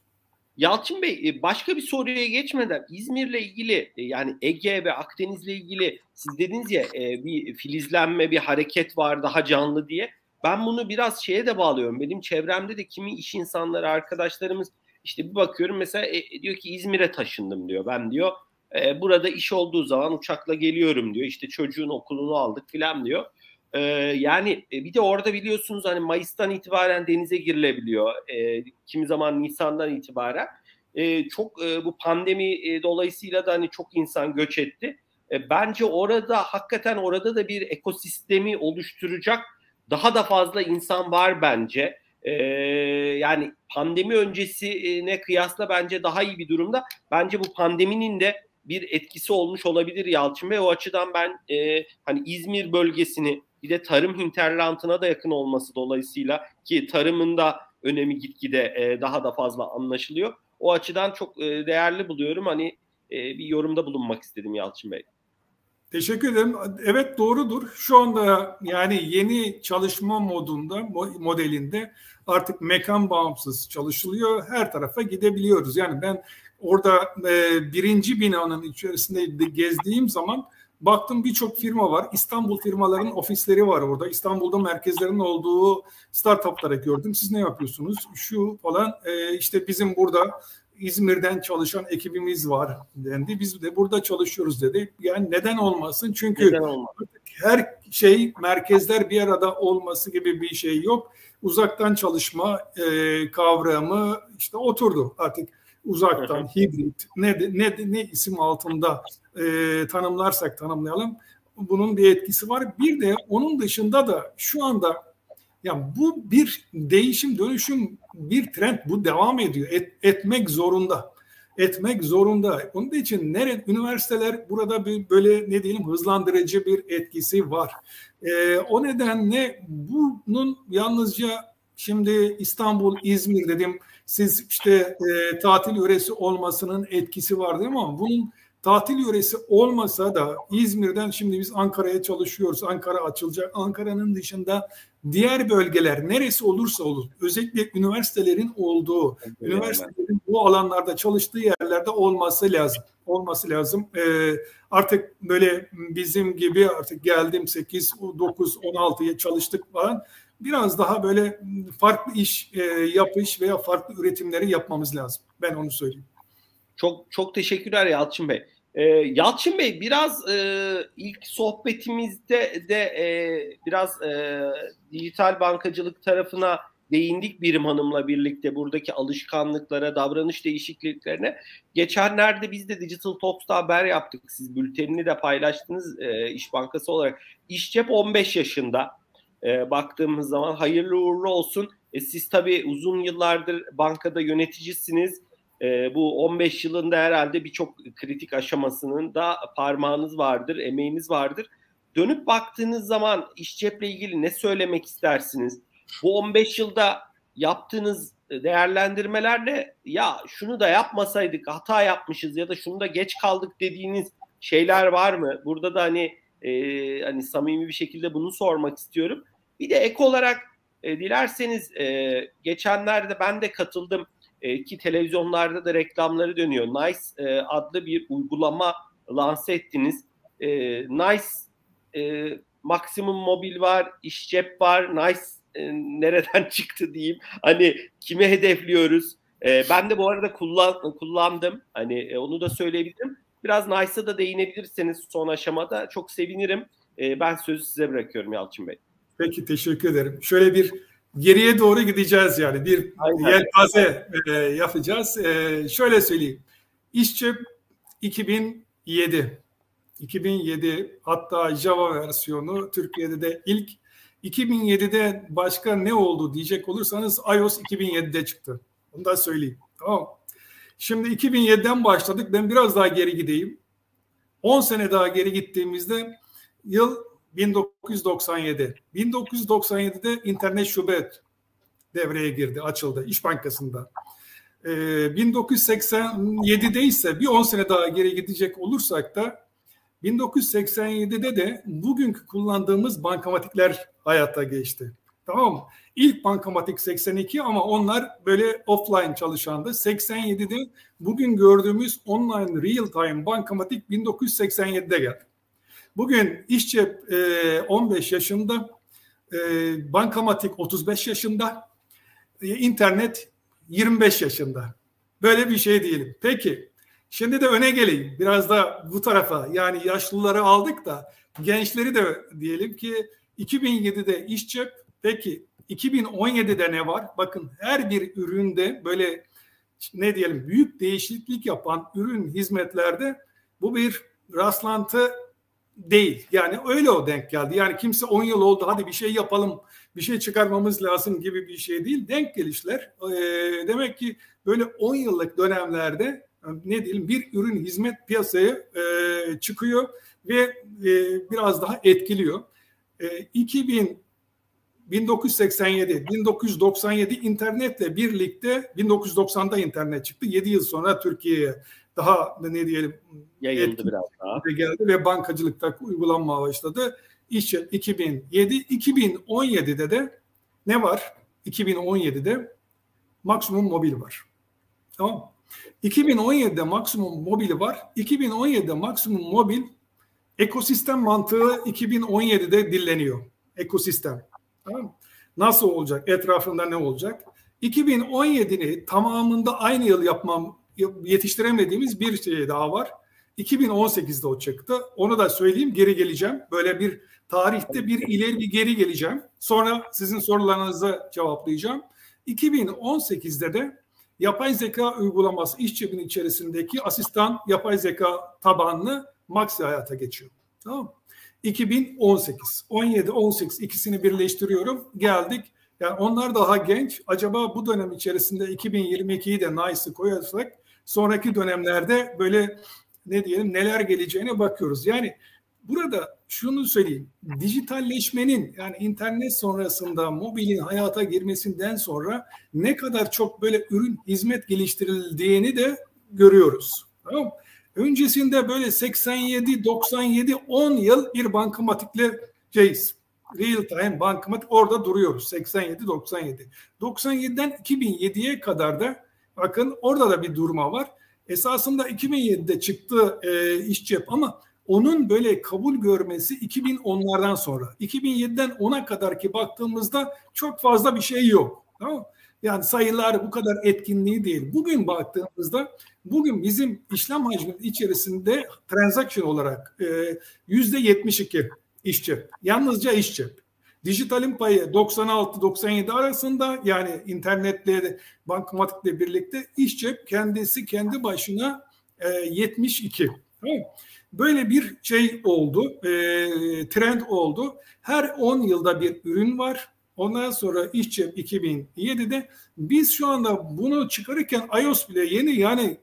Yalçın Bey e, başka bir soruya geçmeden İzmir'le ilgili e, yani Ege ve Akdeniz'le ilgili siz dediniz ya e, bir filizlenme bir hareket var daha canlı diye. Ben bunu biraz şeye de bağlıyorum. Benim çevremde de kimi iş insanları arkadaşlarımız işte bir bakıyorum mesela diyor ki İzmir'e taşındım diyor. Ben diyor burada iş olduğu zaman uçakla geliyorum diyor. İşte çocuğun okulunu aldık filan diyor. Ee, yani e, bir de orada biliyorsunuz hani Mayıs'tan itibaren denize girilebiliyor. Ee, kimi zaman Nisan'dan itibaren. e, çok e, bu pandemi e, dolayısıyla da hani çok insan göç etti. E, bence orada hakikaten orada da bir ekosistemi oluşturacak daha da fazla insan var bence. E, yani pandemi öncesine kıyasla bence daha iyi bir durumda. Bence bu pandeminin de bir etkisi olmuş olabilir Yalçın Bey. O açıdan ben e, hani İzmir bölgesini bir de tarım hinterlandına da yakın olması dolayısıyla ki tarımın da önemi gitgide e, daha da fazla anlaşılıyor. O açıdan çok e, değerli buluyorum. Hani e, bir yorumda bulunmak istedim Yalçın Bey. Teşekkür ederim. Evet doğrudur. Şu anda yani yeni çalışma modunda, modelinde artık mekan bağımsız çalışılıyor. Her tarafa gidebiliyoruz. Yani ben orada e, birinci binanın içerisinde gezdiğim zaman baktım birçok firma var. İstanbul firmaların ofisleri var orada. İstanbul'da merkezlerin olduğu startuplara gördüm. Siz ne yapıyorsunuz? Şu falan e, işte bizim burada İzmir'den çalışan ekibimiz var dendi. Biz de burada çalışıyoruz dedi. Yani neden olmasın? Çünkü neden olmasın? her şey merkezler bir arada olması gibi bir şey yok. Uzaktan çalışma e, kavramı işte oturdu artık uzaktan hibrit ne ne ne isim altında e, tanımlarsak tanımlayalım bunun bir etkisi var. Bir de onun dışında da şu anda yani bu bir değişim, dönüşüm, bir trend bu devam ediyor. Et, etmek zorunda. Etmek zorunda. Onun için nere üniversiteler burada bir böyle ne diyelim hızlandırıcı bir etkisi var. Ee, o nedenle bunun yalnızca şimdi İstanbul, İzmir dedim. Siz işte e, tatil yöresi olmasının etkisi var değil mi? Ama bunun tatil yöresi olmasa da İzmir'den şimdi biz Ankara'ya çalışıyoruz. Ankara açılacak. Ankara'nın dışında diğer bölgeler neresi olursa olur özellikle üniversitelerin olduğu, evet, üniversitelerin bu alanlarda çalıştığı yerlerde olması lazım. Olması lazım. Ee, artık böyle bizim gibi artık geldim 8, 9, 16'ya çalıştık falan. Biraz daha böyle farklı iş e, yapış veya farklı üretimleri yapmamız lazım. Ben onu söyleyeyim. Çok çok teşekkürler Yalçın Bey. Ee, Yalçın Bey biraz e, ilk sohbetimizde de e, biraz e, dijital bankacılık tarafına değindik Birim Hanım'la birlikte buradaki alışkanlıklara, davranış değişikliklerine. Geçenlerde biz de Digital Talks'ta haber yaptık. Siz bültenini de paylaştınız e, İş Bankası olarak. İşcep 15 yaşında. E, baktığımız zaman hayırlı uğurlu olsun. E, siz tabii uzun yıllardır bankada yöneticisiniz e, bu 15 yılında herhalde birçok kritik aşamasının da parmağınız vardır, emeğiniz vardır. Dönüp baktığınız zaman iş ceple ilgili ne söylemek istersiniz? Bu 15 yılda yaptığınız değerlendirmelerle ya şunu da yapmasaydık hata yapmışız ya da şunu da geç kaldık dediğiniz şeyler var mı? Burada da hani e, hani samimi bir şekilde bunu sormak istiyorum. Bir de ek olarak e, dilerseniz e, geçenlerde ben de katıldım e, ki televizyonlarda da reklamları dönüyor. Nice e, adlı bir uygulama lanse ettiniz. E, nice e, Maksimum Mobil var, İş Cep var. Nice e, nereden [LAUGHS] çıktı diyeyim. Hani kime hedefliyoruz? E, ben de bu arada kullan, kullandım. Hani e, onu da söyleyebilirim. Biraz Nice'a da değinebilirseniz son aşamada çok sevinirim. E, ben sözü size bırakıyorum Yalçın Bey. Peki teşekkür ederim. Şöyle bir geriye doğru gideceğiz yani. Bir Aynen. yelpaze e, yapacağız. E, şöyle söyleyeyim. İşçi 2007 2007 hatta Java versiyonu Türkiye'de de ilk 2007'de başka ne oldu diyecek olursanız iOS 2007'de çıktı. Onu da söyleyeyim. Tamam. Şimdi 2007'den başladık. Ben biraz daha geri gideyim. 10 sene daha geri gittiğimizde yıl 1997. 1997'de internet şube devreye girdi, açıldı İş Bankası'nda. Ee, 1987'de ise bir 10 sene daha geri gidecek olursak da 1987'de de bugünkü kullandığımız bankamatikler hayata geçti. Tamam mı? İlk bankamatik 82 ama onlar böyle offline çalışandı. 87'de bugün gördüğümüz online real time bankamatik 1987'de geldi. Bugün işçi e, 15 yaşında, e, bankamatik 35 yaşında, e, internet 25 yaşında. Böyle bir şey diyelim. Peki, şimdi de öne geleyim. Biraz da bu tarafa yani yaşlıları aldık da gençleri de diyelim ki 2007'de işçi, peki 2017'de ne var? Bakın her bir üründe böyle ne diyelim büyük değişiklik yapan ürün hizmetlerde bu bir rastlantı değil. Yani öyle o denk geldi. Yani kimse 10 yıl oldu hadi bir şey yapalım, bir şey çıkarmamız lazım gibi bir şey değil. Denk gelişler. E, demek ki böyle 10 yıllık dönemlerde ne diyelim bir ürün hizmet piyasaya e, çıkıyor ve e, biraz daha etkiliyor. E, 2000 1987, 1997 internetle birlikte 1990'da internet çıktı. 7 yıl sonra Türkiye'ye daha ne diyelim yayıldı biraz daha. Geldi ve bankacılıkta uygulanmaya başladı. İş 2007, 2017'de de ne var? 2017'de maksimum mobil var. Tamam 2017'de maksimum mobili var. 2017'de maksimum mobil ekosistem mantığı 2017'de dilleniyor. Ekosistem. Tamam Nasıl olacak? Etrafında ne olacak? 2017'ni tamamında aynı yıl yapmam yetiştiremediğimiz bir şey daha var. 2018'de o çıktı. Onu da söyleyeyim geri geleceğim. Böyle bir tarihte bir ileri bir geri geleceğim. Sonra sizin sorularınızı cevaplayacağım. 2018'de de yapay zeka uygulaması iş cebinin içerisindeki asistan yapay zeka tabanlı Maxi hayata geçiyor. Tamam mı? 2018, 17, 18 ikisini birleştiriyorum. Geldik. Yani onlar daha genç. Acaba bu dönem içerisinde 2022'yi de NICE'ı koyarsak sonraki dönemlerde böyle ne diyelim neler geleceğine bakıyoruz. Yani burada şunu söyleyeyim. Dijitalleşmenin yani internet sonrasında mobilin hayata girmesinden sonra ne kadar çok böyle ürün hizmet geliştirildiğini de görüyoruz. Tamam? Öncesinde böyle 87, 97, 10 yıl bir bankamatikle şeyiz. Real time bankamatik orada duruyoruz. 87, 97. 97'den 2007'ye kadar da bakın orada da bir durma var. Esasında 2007'de çıktı e, iş cep ama onun böyle kabul görmesi 2010'lardan sonra. 2007'den 10'a kadar ki baktığımızda çok fazla bir şey yok. Tamam Yani sayılar bu kadar etkinliği değil. Bugün baktığımızda Bugün bizim işlem hacmi içerisinde transaction olarak e, yüzde 72 işçi. Yalnızca işçi. Dijitalin payı 96-97 arasında yani internetle, bankamatikle birlikte işçi kendisi kendi başına e, 72. Böyle bir şey oldu, e, trend oldu. Her 10 yılda bir ürün var. Ondan sonra işçi 2007'de biz şu anda bunu çıkarırken iOS bile yeni yani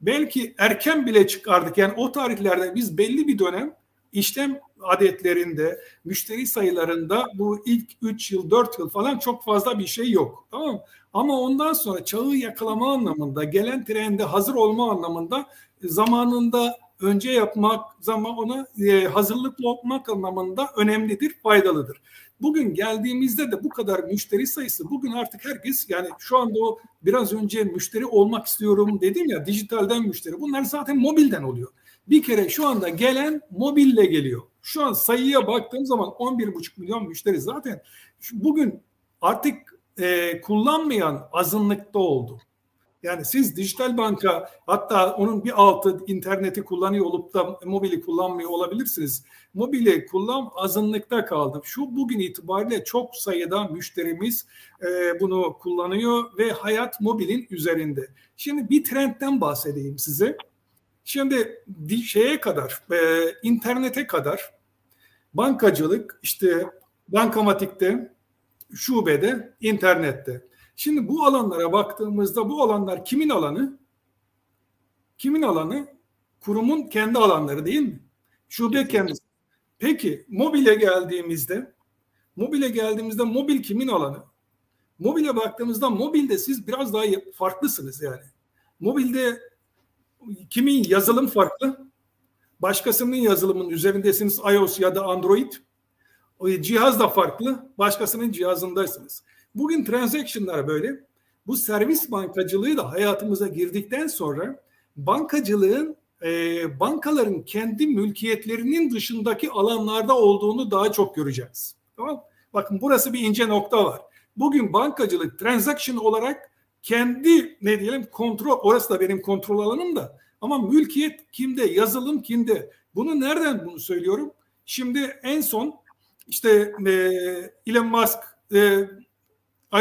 belki erken bile çıkardık. Yani o tarihlerde biz belli bir dönem işlem adetlerinde, müşteri sayılarında bu ilk 3 yıl, 4 yıl falan çok fazla bir şey yok. Tamam mı? Ama ondan sonra çağı yakalama anlamında, gelen trende hazır olma anlamında zamanında önce yapmak, zaman ona e, hazırlıklı olmak anlamında önemlidir, faydalıdır. Bugün geldiğimizde de bu kadar müşteri sayısı bugün artık herkes yani şu anda o biraz önce müşteri olmak istiyorum dedim ya dijitalden müşteri bunlar zaten mobilden oluyor. Bir kere şu anda gelen mobille geliyor. Şu an sayıya baktığım zaman 11,5 milyon müşteri zaten bugün artık e, kullanmayan azınlıkta oldu. Yani siz dijital banka hatta onun bir altı interneti kullanıyor olup da mobili kullanmıyor olabilirsiniz. Mobili kullan azınlıkta kaldı. Şu bugün itibariyle çok sayıda müşterimiz e, bunu kullanıyor ve hayat mobilin üzerinde. Şimdi bir trendten bahsedeyim size. Şimdi şeye kadar, e, internete kadar bankacılık işte bankamatikte, şubede, internette. Şimdi bu alanlara baktığımızda bu alanlar kimin alanı? Kimin alanı? Kurumun kendi alanları değil mi? Şube kendisi. Peki mobile geldiğimizde mobile geldiğimizde mobil kimin alanı? Mobile baktığımızda mobilde siz biraz daha farklısınız yani. Mobilde kimin yazılım farklı? Başkasının yazılımının üzerindesiniz iOS ya da Android. O cihaz da farklı. Başkasının cihazındaysınız. Bugün transaction'lar böyle. Bu servis bankacılığı da hayatımıza girdikten sonra bankacılığın e, bankaların kendi mülkiyetlerinin dışındaki alanlarda olduğunu daha çok göreceğiz. Tamam Bakın burası bir ince nokta var. Bugün bankacılık transaction olarak kendi ne diyelim kontrol orası da benim kontrol alanım da ama mülkiyet kimde yazılım kimde bunu nereden bunu söylüyorum şimdi en son işte e, Elon Musk e,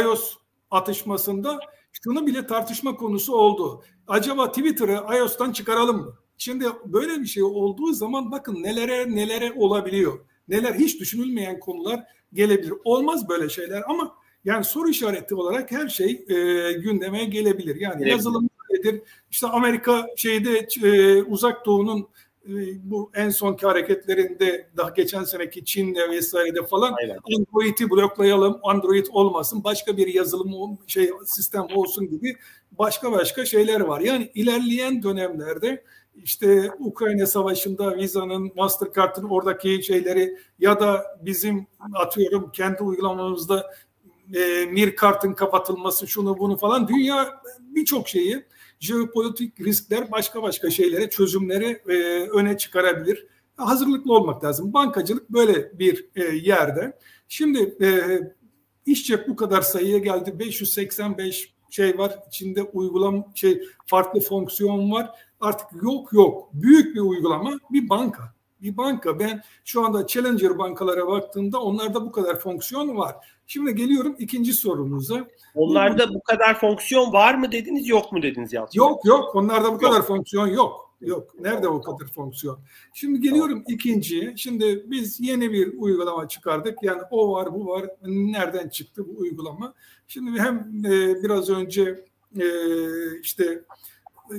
iOS atışmasında şunu bile tartışma konusu oldu. Acaba Twitter'ı iOS'tan çıkaralım mı? Şimdi böyle bir şey olduğu zaman bakın nelere nelere olabiliyor. Neler hiç düşünülmeyen konular gelebilir. Olmaz böyle şeyler ama yani soru işareti olarak her şey e, gündeme gelebilir. Yani evet. yazılım nedir? İşte Amerika şeyde e, uzak doğunun e, bu en sonki hareketlerinde daha geçen seneki Çin'de vesairede falan Aynen. Android'i bloklayalım, Android olmasın, başka bir yazılım şey sistem olsun gibi başka başka şeyler var. Yani ilerleyen dönemlerde işte Ukrayna Savaşı'nda Visa'nın, Mastercard'ın oradaki şeyleri ya da bizim atıyorum kendi uygulamamızda e, Mir kartın kapatılması şunu bunu falan dünya birçok şeyi jeopolitik riskler başka başka şeylere çözümleri e, öne çıkarabilir. Hazırlıklı olmak lazım. Bankacılık böyle bir e, yerde. Şimdi e, işçe bu kadar sayıya geldi. 585 şey var. içinde uygulam şey farklı fonksiyon var. Artık yok yok. Büyük bir uygulama bir banka. Bir banka. Ben şu anda Challenger bankalara baktığımda onlarda bu kadar fonksiyon var. Şimdi geliyorum ikinci sorumuza. Onlarda bu kadar fonksiyon var mı dediniz yok mu dediniz Yalçın? Yok yok onlarda bu kadar yok. fonksiyon yok. Yok. Nerede o kadar fonksiyon? Şimdi geliyorum ikinciye. Şimdi biz yeni bir uygulama çıkardık. Yani o var bu var. Nereden çıktı bu uygulama? Şimdi hem e, biraz önce e, işte e,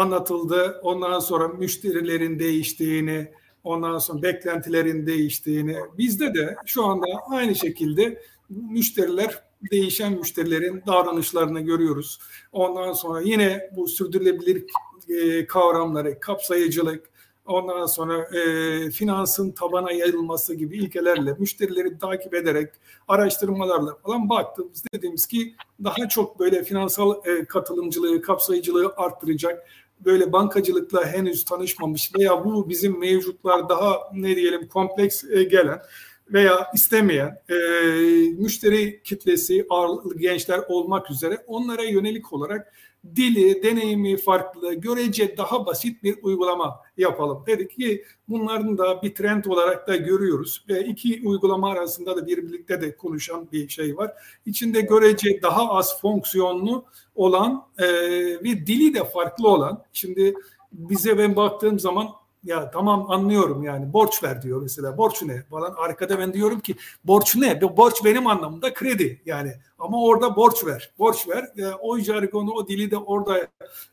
anlatıldı. Ondan sonra müşterilerin değiştiğini, ondan sonra beklentilerin değiştiğini. Bizde de şu anda aynı şekilde müşteriler değişen müşterilerin davranışlarını görüyoruz. Ondan sonra yine bu sürdürülebilir e, kavramları, kapsayıcılık, ondan sonra e, finansın tabana yayılması gibi ilkelerle, müşterileri takip ederek, araştırmalarla falan baktığımız dediğimiz ki daha çok böyle finansal e, katılımcılığı, kapsayıcılığı arttıracak, böyle bankacılıkla henüz tanışmamış veya bu bizim mevcutlar daha ne diyelim kompleks e, gelen veya istemeyen e, müşteri kitlesi ağırlıklı gençler olmak üzere onlara yönelik olarak dili, deneyimi farklı, görece daha basit bir uygulama yapalım. Dedik ki bunların da bir trend olarak da görüyoruz. Ve iki uygulama arasında da bir birlikte de konuşan bir şey var. İçinde görece daha az fonksiyonlu olan e, ve dili de farklı olan. Şimdi bize ben baktığım zaman ya tamam anlıyorum yani. Borç ver diyor mesela. Borç ne falan. Arkada ben diyorum ki borç ne? Borç benim anlamında kredi yani. Ama orada borç ver. Borç ver. E, o jargonu o dili de orada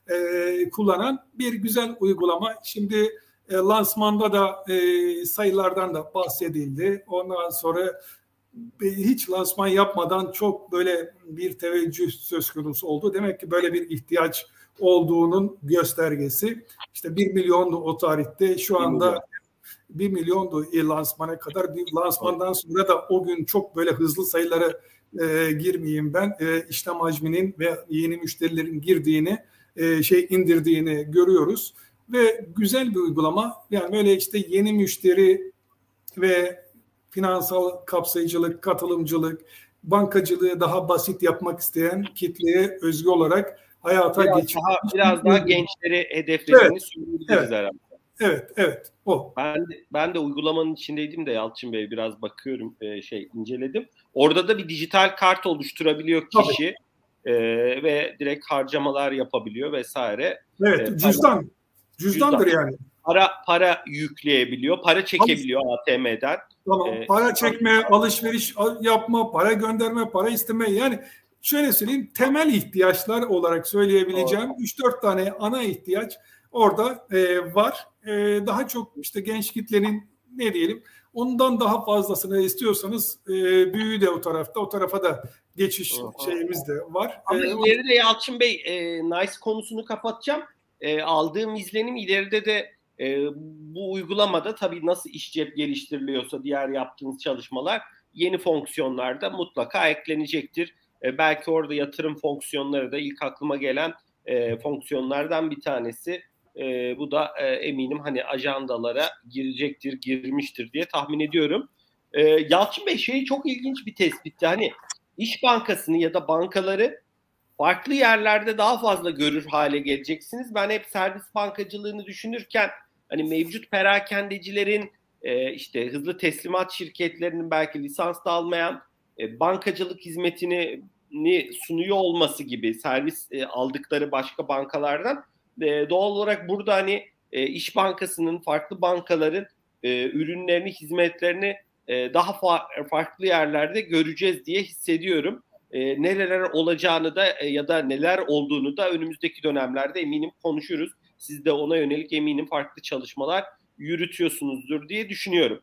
e, kullanan bir güzel uygulama. Şimdi e, lansmanda da e, sayılardan da bahsedildi. Ondan sonra e, hiç lansman yapmadan çok böyle bir teveccüh söz konusu oldu. Demek ki böyle bir ihtiyaç olduğunun göstergesi. İşte 1 milyondu o tarihte şu anda 1 milyondu lansmana kadar. Bir lansmandan sonra da o gün çok böyle hızlı sayılara e, girmeyeyim ben. E, işlem hacminin ve yeni müşterilerin girdiğini, e, şey indirdiğini görüyoruz. Ve güzel bir uygulama. Yani böyle işte yeni müşteri ve finansal kapsayıcılık, katılımcılık, bankacılığı daha basit yapmak isteyen kitleye özgü olarak hayata biraz. Daha, biraz daha gençleri hedeflediğini evet. söyleyebiliriz evet. herhalde. Evet, evet. O. Ben de, ben de uygulamanın içindeydim de Yalçın Bey biraz bakıyorum e, şey inceledim. Orada da bir dijital kart oluşturabiliyor kişi e, ve direkt harcamalar yapabiliyor vesaire. Evet, e, cüzdan. Cüzdandır cüzdan. yani. Para para yükleyebiliyor, para çekebiliyor ATM'den. Tamam. Ee, para çekme, alışveriş yapma, para gönderme, para isteme yani şöyle söyleyeyim temel ihtiyaçlar olarak söyleyebileceğim 3-4 tane ana ihtiyaç orada e, var. E, daha çok işte genç kitlenin ne diyelim ondan daha fazlasını istiyorsanız e, büyüğü de o tarafta o tarafa da geçiş şeyimiz de var. Ama ee, ileride Yalçın Bey e, Nice konusunu kapatacağım. E, aldığım izlenim ileride de e, bu uygulamada tabii nasıl iş cep geliştiriliyorsa diğer yaptığınız çalışmalar yeni fonksiyonlarda mutlaka eklenecektir e, belki orada yatırım fonksiyonları da ilk aklıma gelen e, fonksiyonlardan bir tanesi. E, bu da e, eminim hani ajandalara girecektir, girmiştir diye tahmin ediyorum. E, Yalçın Bey şey çok ilginç bir tespitti. Hani İş Bankası'nı ya da bankaları farklı yerlerde daha fazla görür hale geleceksiniz. Ben hep servis bankacılığını düşünürken hani mevcut perakendecilerin e, işte hızlı teslimat şirketlerinin belki lisans da almayan e, bankacılık hizmetini sunuyor olması gibi servis e, aldıkları başka bankalardan e, doğal olarak burada hani e, İş Bankası'nın farklı bankaların e, ürünlerini, hizmetlerini e, daha fa- farklı yerlerde göreceğiz diye hissediyorum. E, neler olacağını da e, ya da neler olduğunu da önümüzdeki dönemlerde eminim konuşuruz. Siz de ona yönelik eminim farklı çalışmalar yürütüyorsunuzdur diye düşünüyorum.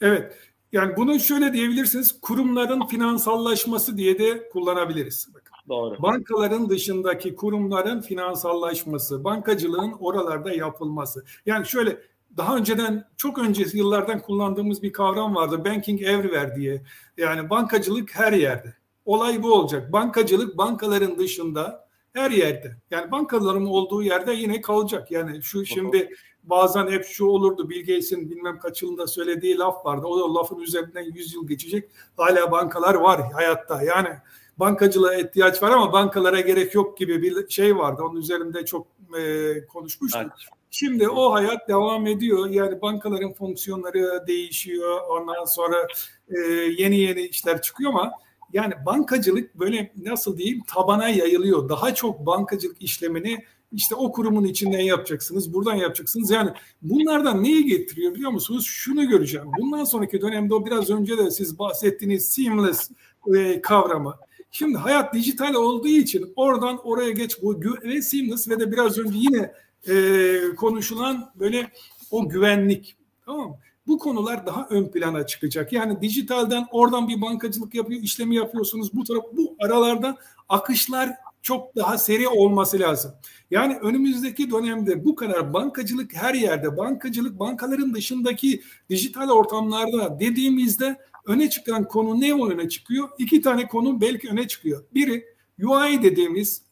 Evet. Yani bunu şöyle diyebilirsiniz. Kurumların finansallaşması diye de kullanabiliriz. Bakın. Doğru. Bankaların dışındaki kurumların finansallaşması, bankacılığın oralarda yapılması. Yani şöyle daha önceden çok öncesi yıllardan kullandığımız bir kavram vardı. Banking everywhere diye. Yani bankacılık her yerde. Olay bu olacak. Bankacılık bankaların dışında her yerde. Yani bankaların olduğu yerde yine kalacak. Yani şu şimdi bazen hep şu olurdu. Bill Gates'in bilmem kaç yılında söylediği laf vardı. O lafın üzerinden 100 yıl geçecek. Hala bankalar var hayatta. Yani bankacılığa ihtiyaç var ama bankalara gerek yok gibi bir şey vardı. Onun üzerinde çok e, konuşmuştuk. Evet. Şimdi o hayat devam ediyor. Yani bankaların fonksiyonları değişiyor. Ondan sonra e, yeni yeni işler çıkıyor ama yani bankacılık böyle nasıl diyeyim tabana yayılıyor. Daha çok bankacılık işlemini işte o kurumun içinden yapacaksınız, buradan yapacaksınız. Yani bunlardan neyi getiriyor biliyor musunuz? Şunu göreceğim. Bundan sonraki dönemde o biraz önce de siz bahsettiğiniz seamless e, kavramı. Şimdi hayat dijital olduğu için oradan oraya geç bu ve seamless ve de biraz önce yine e, konuşulan böyle o güvenlik. Tamam mı? Bu konular daha ön plana çıkacak. Yani dijitalden oradan bir bankacılık yapıyor, işlemi yapıyorsunuz. Bu taraf bu aralarda akışlar çok daha seri olması lazım. Yani önümüzdeki dönemde bu kadar bankacılık her yerde, bankacılık bankaların dışındaki dijital ortamlarda dediğimizde öne çıkan konu ne öne çıkıyor? İki tane konu belki öne çıkıyor. Biri UI dediğimiz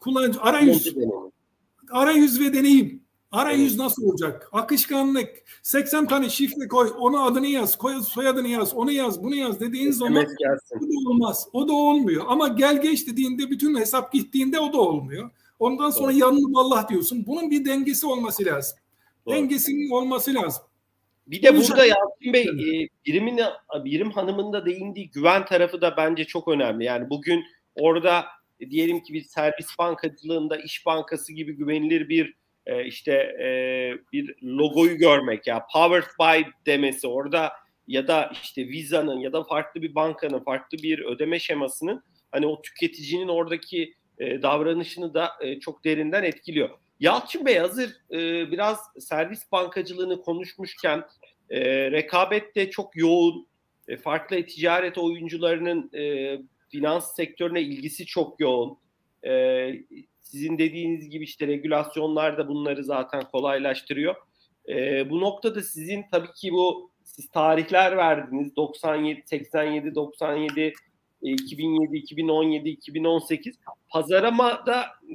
kullanıcı arayüz. Arayüz ve deneyim. Arayüz nasıl olacak? Akışkanlık. 80 tane şifre koy. Ona adını yaz. Koy, soyadını yaz. Onu yaz. Bunu yaz dediğin zaman o da olmaz. O da olmuyor. Ama gel geç dediğinde bütün hesap gittiğinde o da olmuyor. Ondan sonra Doğru. yanına Allah diyorsun. Bunun bir dengesi olması lazım. Doğru. Dengesinin olması lazım. Bir de burada Yalçın Bey e, birimin birim hanımın da değindiği güven tarafı da bence çok önemli. Yani bugün orada e, diyelim ki bir servis bankacılığında iş bankası gibi güvenilir bir e, işte e, bir logoyu görmek ya powered by demesi orada ya da işte Visa'nın ya da farklı bir bankanın farklı bir ödeme şemasının hani o tüketicinin oradaki e, davranışını da e, çok derinden etkiliyor. Yalçın Bey hazır e, biraz servis bankacılığını konuşmuşken e, rekabet de çok yoğun. E, farklı ticaret oyuncularının e, finans sektörüne ilgisi çok yoğun. E, sizin dediğiniz gibi işte regülasyonlar da bunları zaten kolaylaştırıyor. E, bu noktada sizin tabii ki bu siz tarihler verdiniz 97, 87, 97, 2007, 2017, 2018. Pazarama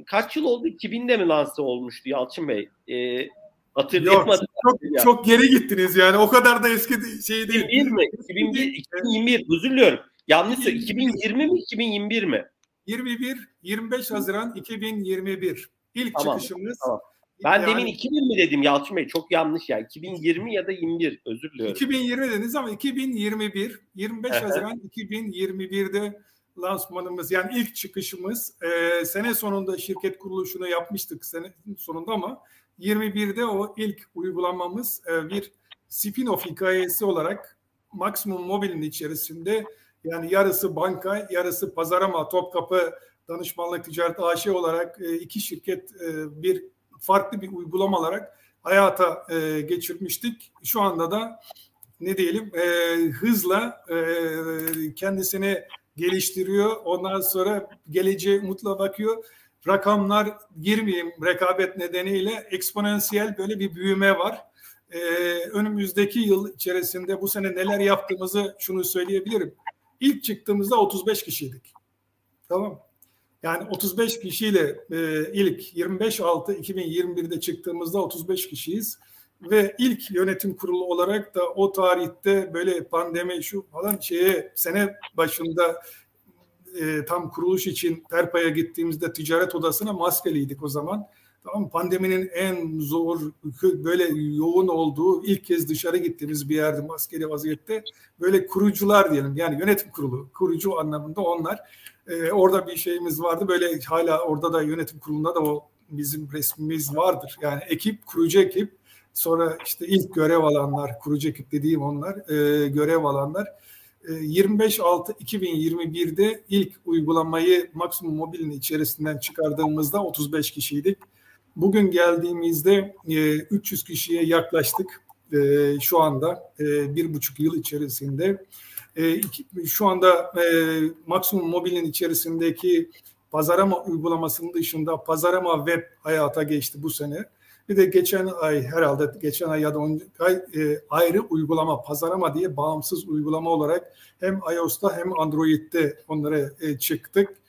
kaç yıl oldu? 2000'de mi lanse olmuştu Yalçın Bey? E, hatırlayamadım. Çok, çok geri gittiniz yani. O kadar da eski şey değil. 2001 mi? 2001, 2021. Özür diliyorum. Yanlış söylüyorum. 2020 mi? 2021 mi? 21 25 Haziran 2021 ilk tamam, çıkışımız. Tamam. Ben yani, demin 2000 mi dedim Yalçın Bey? Çok yanlış ya. 2020 ya da 21 özür diliyorum. 2020 dediniz ama 2021 25 Haziran 2021'de lansmanımız yani ilk çıkışımız e, sene sonunda şirket kuruluşunu yapmıştık sene sonunda ama 21'de o ilk uygulamamız e, bir spin-off hikayesi olarak Maximum Mobile'in içerisinde yani yarısı banka, yarısı pazarama, Topkapı Danışmanlık Ticaret AŞ olarak e, iki şirket e, bir farklı bir uygulama olarak hayata e, geçirmiştik. Şu anda da ne diyelim hızla kendisini geliştiriyor. Ondan sonra geleceğe umutla bakıyor. Rakamlar girmeyeyim rekabet nedeniyle eksponansiyel böyle bir büyüme var. önümüzdeki yıl içerisinde bu sene neler yaptığımızı şunu söyleyebilirim. İlk çıktığımızda 35 kişiydik. Tamam. Yani 35 kişiyle e, ilk 25 6 2021'de çıktığımızda 35 kişiyiz ve ilk yönetim kurulu olarak da o tarihte böyle pandemi şu falan şeye sene başında e, tam kuruluş için Terpa'ya gittiğimizde ticaret odasına maskeliydik o zaman. Tamam pandeminin en zor böyle yoğun olduğu ilk kez dışarı gittiğimiz bir yerde maskeli vaziyette böyle kurucular diyelim. Yani yönetim kurulu kurucu anlamında onlar. Ee, orada bir şeyimiz vardı. Böyle hala orada da yönetim kurulunda da o bizim resmimiz vardır. Yani ekip kurucu ekip. Sonra işte ilk görev alanlar kurucu ekip dediğim onlar e, görev alanlar. 25.6.2021'de e, ilk uygulamayı maksimum mobilin içerisinden çıkardığımızda 35 kişiydik. Bugün geldiğimizde 300 e, kişiye yaklaştık e, şu anda e, bir buçuk yıl içerisinde. Şu anda maksimum mobilin içerisindeki pazarama uygulamasının dışında pazarama web hayata geçti bu sene. Bir de geçen ay herhalde geçen ay ya da on ay e, ayrı uygulama pazarama diye bağımsız uygulama olarak hem iOS'ta hem Android'de onlara e, çıktık.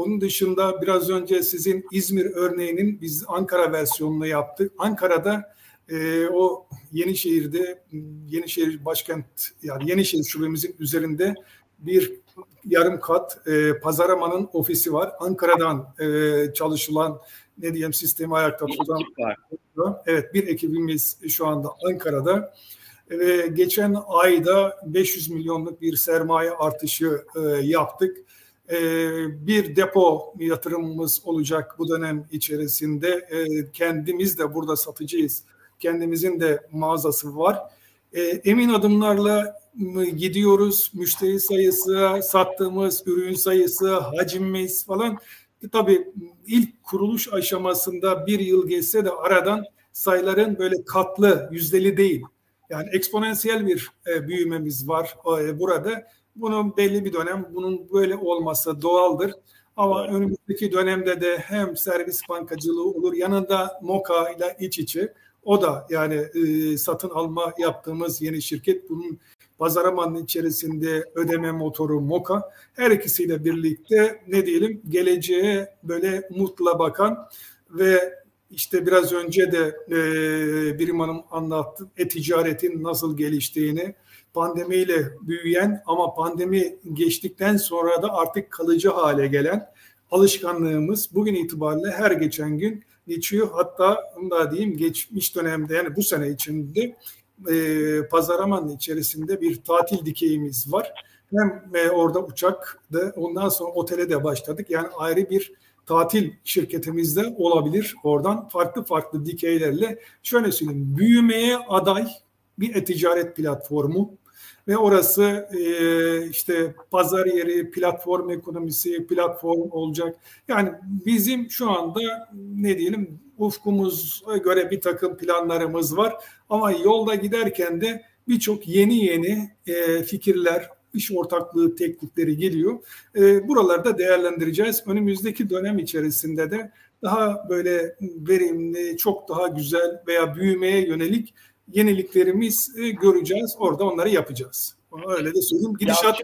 Onun dışında biraz önce sizin İzmir örneğinin biz Ankara versiyonunu yaptık. Ankara'da e, o Yenişehir'de Yenişehir başkent yani Yenişehir şubemizin üzerinde bir yarım kat e, pazaramanın ofisi var. Ankara'dan e, çalışılan ne diyeyim sistemi ayakta tutan evet bir ekibimiz şu anda Ankara'da ve geçen ayda 500 milyonluk bir sermaye artışı e, yaptık. Ee, bir depo yatırımımız olacak bu dönem içerisinde. Ee, kendimiz de burada satıcıyız. Kendimizin de mağazası var. Ee, emin adımlarla gidiyoruz. Müşteri sayısı, sattığımız ürün sayısı, hacimimiz falan. E, tabii ilk kuruluş aşamasında bir yıl geçse de aradan sayıların böyle katlı, yüzdeli değil. Yani eksponansiyel bir e, büyümemiz var e, burada bunun belli bir dönem bunun böyle olması doğaldır. Ama evet. önümüzdeki dönemde de hem servis bankacılığı olur yanında Moka ile iç içe o da yani e, satın alma yaptığımız yeni şirket bunun pazaramanın içerisinde ödeme motoru Moka her ikisiyle birlikte ne diyelim geleceğe böyle umutla bakan ve işte biraz önce de e, Birim Hanım anlattı e-ticaretin nasıl geliştiğini pandemiyle büyüyen ama pandemi geçtikten sonra da artık kalıcı hale gelen alışkanlığımız bugün itibariyle her geçen gün geçiyor. Hatta da diyeyim geçmiş dönemde yani bu sene içinde e, Pazaraman'ın içerisinde bir tatil dikeyimiz var. Hem e, orada uçak da ondan sonra otele de başladık. Yani ayrı bir tatil şirketimizde olabilir. Oradan farklı farklı dikeylerle şöyle söyleyeyim büyümeye aday bir e-ticaret platformu ve orası e, işte pazar yeri, platform ekonomisi, platform olacak. Yani bizim şu anda ne diyelim ufkumuza göre bir takım planlarımız var ama yolda giderken de birçok yeni yeni e, fikirler, iş ortaklığı teknikleri geliyor. E, buralarda değerlendireceğiz. Önümüzdeki dönem içerisinde de daha böyle verimli, çok daha güzel veya büyümeye yönelik yeniliklerimiz e, göreceğiz. Orada onları yapacağız. Öyle de söyleyeyim. Gidişat...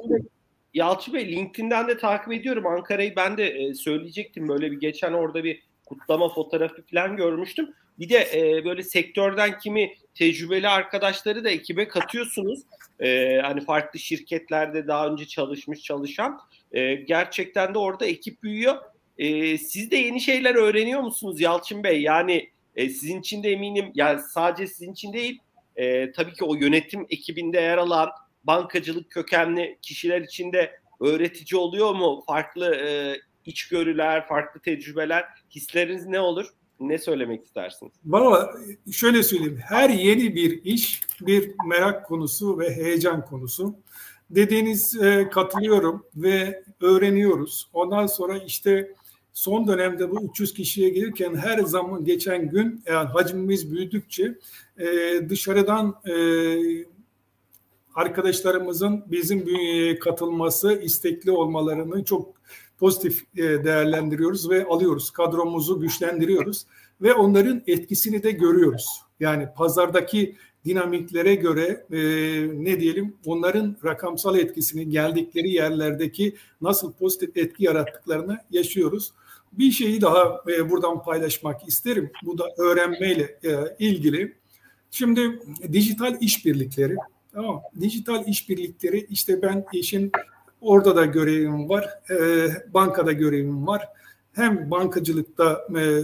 Yalçın Bey, Bey LinkedIn'den de takip ediyorum. Ankara'yı ben de e, söyleyecektim. Böyle bir geçen orada bir kutlama fotoğrafı falan görmüştüm. Bir de e, böyle sektörden kimi tecrübeli arkadaşları da ekibe katıyorsunuz. E, hani farklı şirketlerde daha önce çalışmış çalışan. E, gerçekten de orada ekip büyüyor. E, siz de yeni şeyler öğreniyor musunuz Yalçın Bey? Yani e, sizin için de eminim yani sadece sizin için değil e, tabii ki o yönetim ekibinde yer alan bankacılık kökenli kişiler için de öğretici oluyor mu? Farklı e, içgörüler, farklı tecrübeler, hisleriniz ne olur? Ne söylemek istersiniz? Valla şöyle söyleyeyim. Her yeni bir iş bir merak konusu ve heyecan konusu. Dediğiniz e, katılıyorum ve öğreniyoruz. Ondan sonra işte son dönemde bu 300 kişiye gelirken her zaman geçen gün yani hacmimiz büyüdükçe e, dışarıdan e, arkadaşlarımızın bizim bünyeye katılması, istekli olmalarını çok pozitif e, değerlendiriyoruz ve alıyoruz. Kadromuzu güçlendiriyoruz ve onların etkisini de görüyoruz. Yani pazardaki dinamiklere göre e, ne diyelim onların rakamsal etkisini geldikleri yerlerdeki nasıl pozitif etki yarattıklarını yaşıyoruz. Bir şeyi daha e, buradan paylaşmak isterim. Bu da öğrenmeyle e, ilgili. Şimdi dijital işbirlikleri, tamam Dijital işbirlikleri işte ben işin orada da görevim var, e, bankada görevim var. hem bankacılıkta e,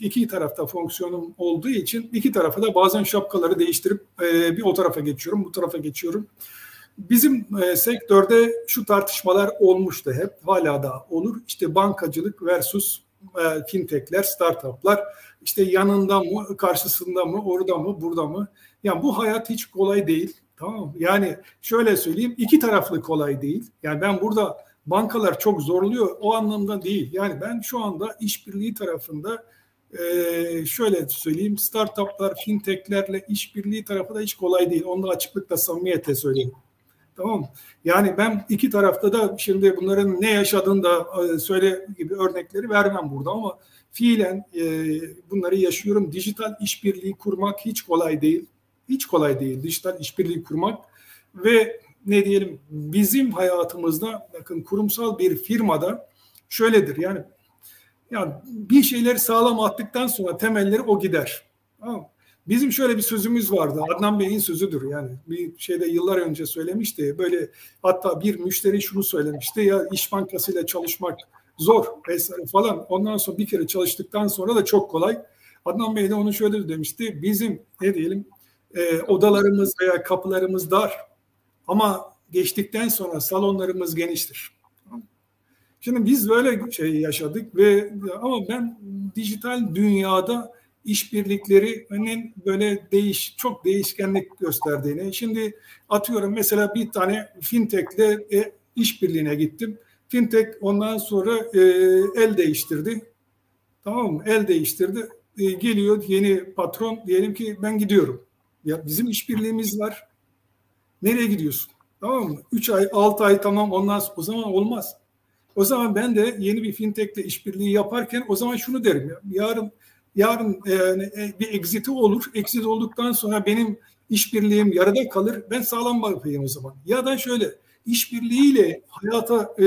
iki tarafta fonksiyonum olduğu için iki tarafa da bazen şapkaları değiştirip bir o tarafa geçiyorum, bu tarafa geçiyorum. Bizim e, sektörde şu tartışmalar olmuştu hep, hala da olur. İşte bankacılık versus e, fintechler, startuplar. İşte yanında mı, karşısında mı, orada mı, burada mı? Yani bu hayat hiç kolay değil. Tamam Yani şöyle söyleyeyim, iki taraflı kolay değil. Yani ben burada bankalar çok zorluyor o anlamda değil. Yani ben şu anda işbirliği tarafında e, şöyle söyleyeyim, startuplar, fintechlerle işbirliği tarafı da hiç kolay değil. Onu da açıklıkla samimiyete söyleyeyim. Tamam Yani ben iki tarafta da şimdi bunların ne yaşadığını da e, söyle gibi örnekleri vermem burada ama fiilen e, bunları yaşıyorum. Dijital işbirliği kurmak hiç kolay değil. Hiç kolay değil dijital işbirliği kurmak ve ne diyelim bizim hayatımızda bakın kurumsal bir firmada şöyledir yani yani bir şeyleri sağlam attıktan sonra temelleri o gider. Tamam Bizim şöyle bir sözümüz vardı. Adnan Bey'in sözüdür yani. Bir şeyde yıllar önce söylemişti. Böyle hatta bir müşteri şunu söylemişti. Ya İş Bankası'yla çalışmak zor vesaire falan. Ondan sonra bir kere çalıştıktan sonra da çok kolay. Adnan Bey de onu şöyle demişti. Bizim ne diyelim e, odalarımız veya kapılarımız dar ama geçtikten sonra salonlarımız geniştir. Şimdi biz böyle şey yaşadık ve ama ben dijital dünyada işbirliklerinin böyle değiş çok değişkenlik gösterdiğini. Şimdi atıyorum mesela bir tane fintechle e, işbirliğine gittim. Fintech ondan sonra e, el değiştirdi. Tamam mı? El değiştirdi. E, geliyor yeni patron diyelim ki ben gidiyorum. Ya bizim işbirliğimiz var. Nereye gidiyorsun? Tamam mı? 3 ay, 6 ay tamam ondan o zaman olmaz. O zaman ben de yeni bir fintechle işbirliği yaparken o zaman şunu derim ya. Yarın yarın e, bir exit'i olur. Exit olduktan sonra benim işbirliğim yarıda kalır. Ben sağlam bakayım o zaman. Ya da şöyle işbirliğiyle hayata e,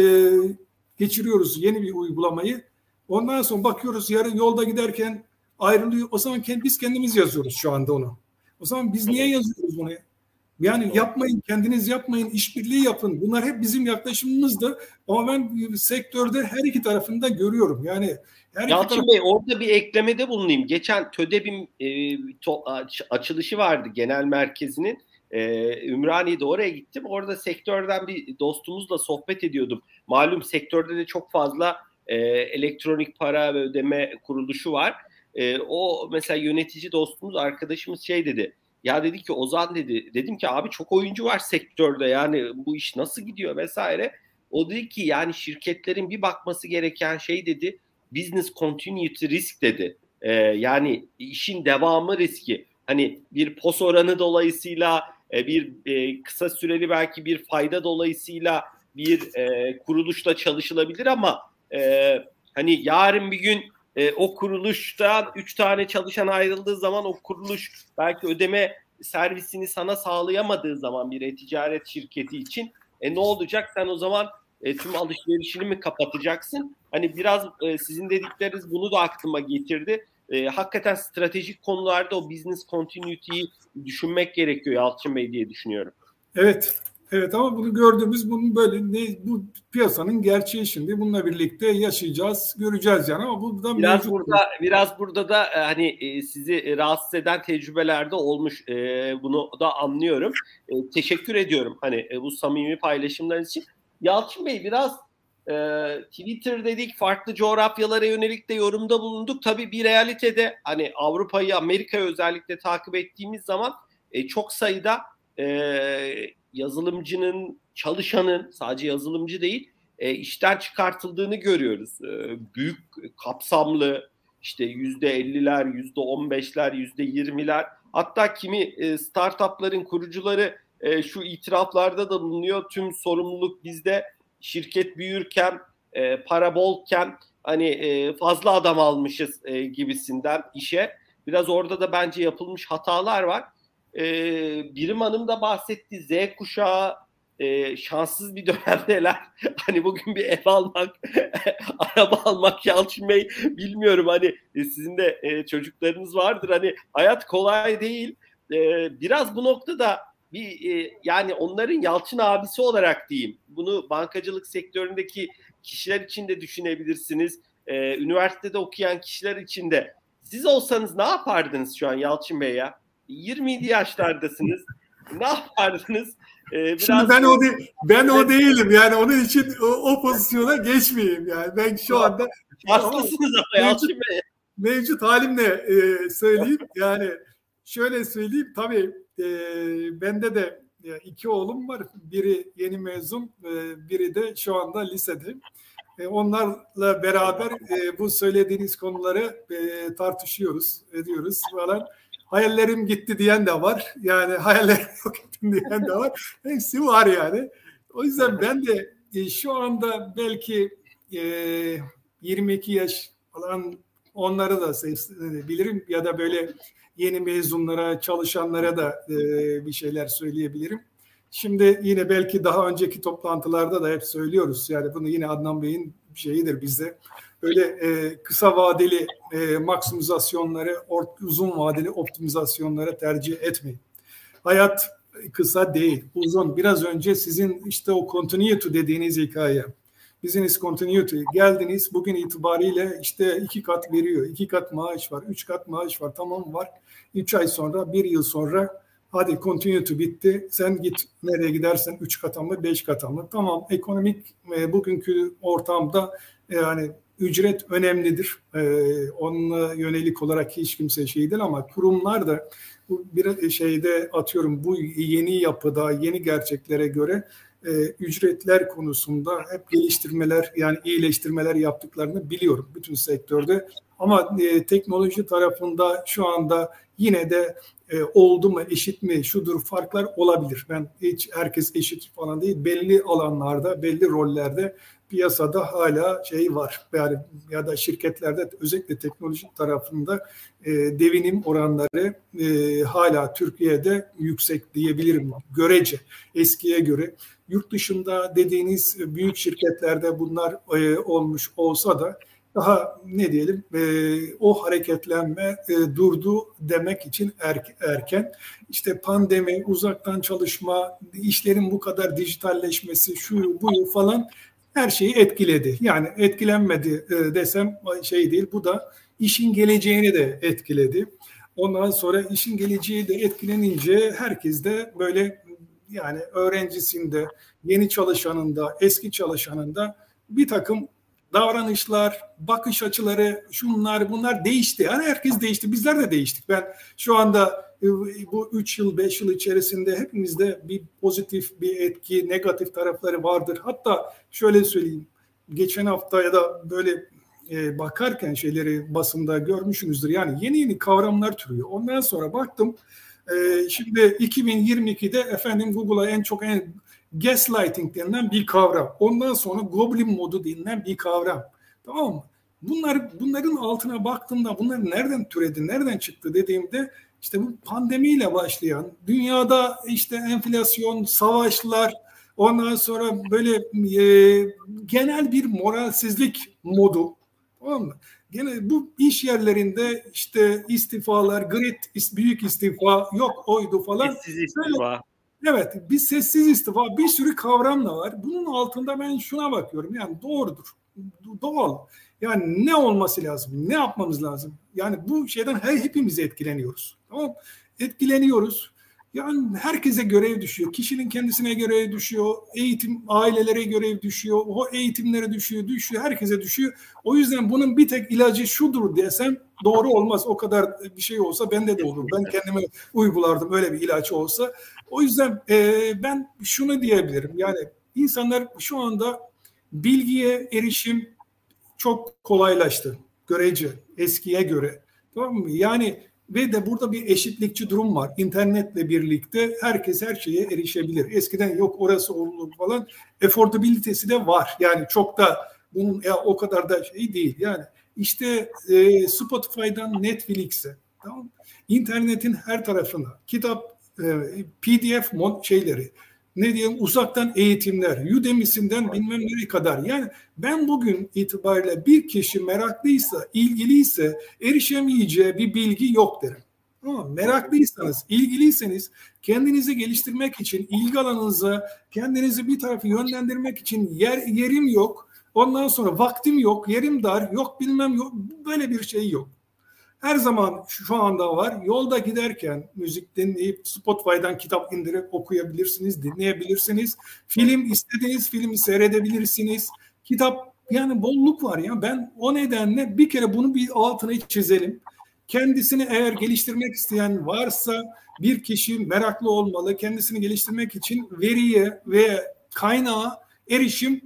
geçiriyoruz yeni bir uygulamayı. Ondan sonra bakıyoruz yarın yolda giderken ayrılıyor. O zaman biz kendimiz yazıyoruz şu anda onu. O zaman biz niye yazıyoruz bunu? Yani yapmayın, kendiniz yapmayın, işbirliği yapın. Bunlar hep bizim yaklaşımımızdı. Ama ben sektörde her iki tarafında görüyorum. Yani her Yalçın taraf... Bey orada bir eklemede bulunayım. Geçen TÖDEB'in e, to, açılışı vardı genel merkezinin. E, Ümraniye'de oraya gittim. Orada sektörden bir dostumuzla sohbet ediyordum. Malum sektörde de çok fazla e, elektronik para ve ödeme kuruluşu var. E, o mesela yönetici dostumuz, arkadaşımız şey dedi ya dedi ki Ozan dedi. Dedim ki abi çok oyuncu var sektörde yani bu iş nasıl gidiyor vesaire. O dedi ki yani şirketlerin bir bakması gereken şey dedi business continuity risk dedi. Ee, yani işin devamı riski. Hani bir pos oranı dolayısıyla e, bir e, kısa süreli belki bir fayda dolayısıyla bir e, kuruluşla çalışılabilir ama e, hani yarın bir gün e, o kuruluştan 3 tane çalışan ayrıldığı zaman o kuruluş belki ödeme servisini sana sağlayamadığı zaman bir e-ticaret şirketi için e, ne olacak? Sen o zaman e, tüm alışverişini mi kapatacaksın? Hani biraz e, sizin dedikleriniz bunu da aklıma getirdi. E, hakikaten stratejik konularda o business continuity'yi düşünmek gerekiyor Yalçın Bey diye düşünüyorum. Evet, Evet ama bunu gördüğümüz bunun böyle ne, bu piyasanın gerçeği şimdi bununla birlikte yaşayacağız, göreceğiz yani ama bu da biraz burada biraz burada da e, hani e, sizi e, rahatsız eden tecrübelerde olmuş bunu da anlıyorum. Teşekkür ediyorum hani bu samimi paylaşımlar için. Yalçın Bey biraz Twitter dedik farklı coğrafyalara yönelik de yorumda bulunduk. Tabii bir realitede hani Avrupa'yı Amerika'yı özellikle takip ettiğimiz zaman çok sayıda yazılımcının, çalışanın sadece yazılımcı değil e, işten çıkartıldığını görüyoruz. E, büyük, kapsamlı işte yüzde elliler, yüzde on beşler, yüzde yirmiler hatta kimi e, startupların kurucuları e, şu itiraflarda da bulunuyor. Tüm sorumluluk bizde şirket büyürken, e, para bolken hani e, fazla adam almışız e, gibisinden işe. Biraz orada da bence yapılmış hatalar var e, Birim Hanım da bahsetti. Z kuşağı e, şanssız bir dönemdeler. [LAUGHS] hani bugün bir ev almak, [LAUGHS] araba almak Yalçın Bey bilmiyorum hani e, sizin de e, çocuklarınız vardır. Hani hayat kolay değil. E, biraz bu noktada bir e, yani onların Yalçın abisi olarak diyeyim. Bunu bankacılık sektöründeki kişiler için de düşünebilirsiniz. e, üniversitede okuyan kişiler için de siz olsanız ne yapardınız şu an Yalçın Bey ya? 27 yaşlardasınız. ne yapardınız? Ee, biraz... Şimdi ben o de, ben o değilim yani onun için o, o pozisyona geçmeyeyim yani ben şu anda ama Yalçın Bey. Mevcut halimle e, söyleyeyim yani şöyle söyleyeyim tabii e, bende de iki oğlum var. Biri yeni mezun, e, biri de şu anda lisede. E, onlarla beraber e, bu söylediğiniz konuları e, tartışıyoruz, ediyoruz falan. Hayallerim gitti diyen de var. Yani [LAUGHS] hayallerim yok ettim diyen de var. Hepsi var yani. O yüzden ben de şu anda belki 22 yaş falan onları da bilirim ya da böyle yeni mezunlara, çalışanlara da bir şeyler söyleyebilirim. Şimdi yine belki daha önceki toplantılarda da hep söylüyoruz. Yani bunu yine Adnan Bey'in şeyidir bizde. Böyle e, kısa vadeli e, maksimizasyonları, ort, uzun vadeli optimizasyonlara tercih etmeyin. Hayat kısa değil, uzun. Biraz önce sizin işte o continuity dediğiniz hikaye. Business continuity. Geldiniz bugün itibariyle işte iki kat veriyor. iki kat maaş var, üç kat maaş var. Tamam var. Üç ay sonra, bir yıl sonra Hadi continuity bitti. Sen git nereye gidersen 3 kata mı 5 kata mı? Tamam ekonomik e, bugünkü ortamda e, yani ücret önemlidir. E, onunla yönelik olarak hiç kimse şey değil ama kurumlar da bu bir şeyde atıyorum bu yeni yapıda, yeni gerçeklere göre e, ücretler konusunda hep geliştirmeler yani iyileştirmeler yaptıklarını biliyorum bütün sektörde. Ama e, teknoloji tarafında şu anda yine de e, oldu mu, eşit mi, şudur farklar olabilir. Ben hiç herkes eşit falan değil. Belli alanlarda, belli rollerde piyasada hala şey var. Yani ya da şirketlerde özellikle teknoloji tarafında e, devinim oranları e, hala Türkiye'de yüksek diyebilirim görece eskiye göre. Yurt dışında dediğiniz büyük şirketlerde bunlar e, olmuş olsa da daha ne diyelim e, o hareketlenme e, durdu demek için er, erken. İşte pandemi, uzaktan çalışma, işlerin bu kadar dijitalleşmesi, şu bu falan her şeyi etkiledi. Yani etkilenmedi desem şey değil. Bu da işin geleceğini de etkiledi. Ondan sonra işin geleceği de etkilenince herkes de böyle yani öğrencisinde, yeni çalışanında, eski çalışanında bir takım davranışlar, bakış açıları, şunlar bunlar değişti. Yani herkes değişti. Bizler de değiştik. Ben şu anda e, bu 3 yıl 5 yıl içerisinde hepimizde bir pozitif bir etki, negatif tarafları vardır. Hatta şöyle söyleyeyim. Geçen hafta ya da böyle e, bakarken şeyleri basında görmüşsünüzdür. Yani yeni yeni kavramlar türüyor. Ondan sonra baktım e, şimdi 2022'de efendim Google'a en çok en gaslighting denilen bir kavram. Ondan sonra goblin modu denilen bir kavram. Tamam mı? Bunlar bunların altına baktığımda bunlar nereden türedi, nereden çıktı dediğimde işte bu pandemiyle başlayan dünyada işte enflasyon, savaşlar, ondan sonra böyle e, genel bir moralsizlik modu. Tamam mı? Gene bu iş yerlerinde işte istifalar, grit büyük istifa yok oydu falan. Sessiz istifa. Evet, bir sessiz istifa, bir sürü kavram da var. Bunun altında ben şuna bakıyorum. Yani doğrudur, doğal. Yani ne olması lazım, ne yapmamız lazım? Yani bu şeyden her hepimiz etkileniyoruz. Tamam Etkileniyoruz. Yani herkese görev düşüyor. Kişinin kendisine görev düşüyor. Eğitim ailelere görev düşüyor. O eğitimlere düşüyor, düşüyor. Herkese düşüyor. O yüzden bunun bir tek ilacı şudur desem doğru olmaz. O kadar bir şey olsa bende de olur. Ben kendime uygulardım öyle bir ilaç olsa. O yüzden e, ben şunu diyebilirim. Yani insanlar şu anda bilgiye erişim çok kolaylaştı. Görece eskiye göre. Tamam mı? Yani ve de burada bir eşitlikçi durum var. İnternetle birlikte herkes her şeye erişebilir. Eskiden yok orası olur falan. Affordability'si de var. Yani çok da bunun ya o kadar da şey değil. Yani işte e, Spotify'dan Netflix'e tamam İnternetin her tarafına kitap e, PDF mod şeyleri ne diyeyim uzaktan eğitimler, Udemy'sinden bilmem nereye kadar. Yani ben bugün itibariyle bir kişi meraklıysa, ilgiliyse erişemeyeceği bir bilgi yok derim. Ama meraklıysanız, ilgiliyseniz kendinizi geliştirmek için, ilgi alanınıza kendinizi bir tarafı yönlendirmek için yer yerim yok. Ondan sonra vaktim yok, yerim dar, yok bilmem yok. Böyle bir şey yok. Her zaman şu anda var. Yolda giderken müzik dinleyip Spotify'dan kitap indirip okuyabilirsiniz, dinleyebilirsiniz. Film istediğiniz filmi seyredebilirsiniz. Kitap yani bolluk var ya. Ben o nedenle bir kere bunu bir altına çizelim. Kendisini eğer geliştirmek isteyen varsa bir kişi meraklı olmalı. Kendisini geliştirmek için veriye ve kaynağa erişim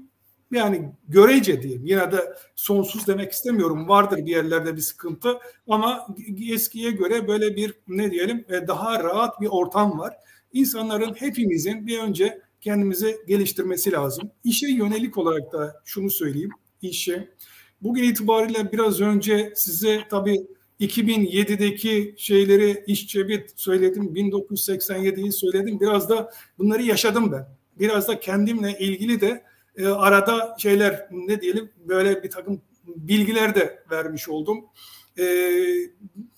yani görece diyeyim. Yine de sonsuz demek istemiyorum. Vardır bir yerlerde bir sıkıntı ama eskiye göre böyle bir ne diyelim e, daha rahat bir ortam var. İnsanların hepimizin bir önce kendimizi geliştirmesi lazım. İşe yönelik olarak da şunu söyleyeyim. İşe bugün itibariyle biraz önce size tabii 2007'deki şeyleri iş cebit söyledim. 1987'yi söyledim. Biraz da bunları yaşadım ben. Biraz da kendimle ilgili de e, arada şeyler ne diyelim böyle bir takım bilgiler de vermiş oldum. E,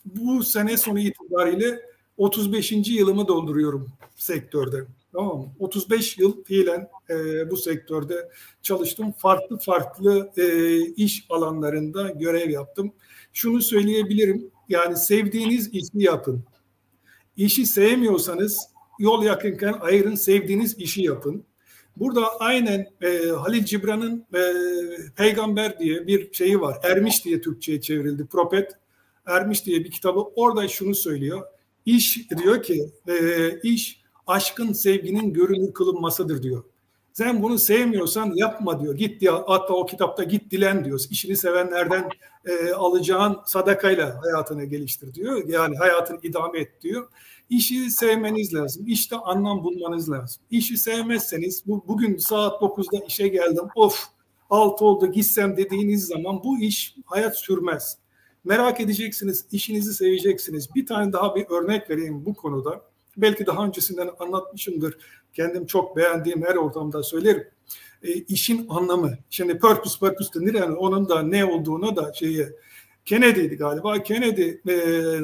bu sene sonu itibariyle 35. yılımı dolduruyorum sektörde. Tamam mı? 35 yıl fiilen e, bu sektörde çalıştım. Farklı farklı e, iş alanlarında görev yaptım. Şunu söyleyebilirim. Yani sevdiğiniz işi yapın. İşi sevmiyorsanız yol yakınken ayırın, sevdiğiniz işi yapın. Burada aynen e, Halil Cibran'ın e, Peygamber diye bir şeyi var. Ermiş diye Türkçe'ye çevrildi. Propet Ermiş diye bir kitabı. Orada şunu söylüyor. İş diyor ki e, iş aşkın sevginin görünür kılınmasıdır diyor. Sen bunu sevmiyorsan yapma diyor. Git diyor. Hatta o kitapta git dilen diyor. İşini sevenlerden e, alacağın sadakayla hayatını geliştir diyor. Yani hayatını idame et diyor. İşi sevmeniz lazım. İşte anlam bulmanız lazım. İşi sevmezseniz bu, bugün saat 9'da işe geldim. Of 6 oldu gitsem dediğiniz zaman bu iş hayat sürmez. Merak edeceksiniz, işinizi seveceksiniz. Bir tane daha bir örnek vereyim bu konuda. Belki daha öncesinden anlatmışımdır. Kendim çok beğendiğim her ortamda söylerim. E, işin anlamı. Şimdi purpose purpose denir yani onun da ne olduğuna da şeyi Kennedy'di galiba. Kennedy e,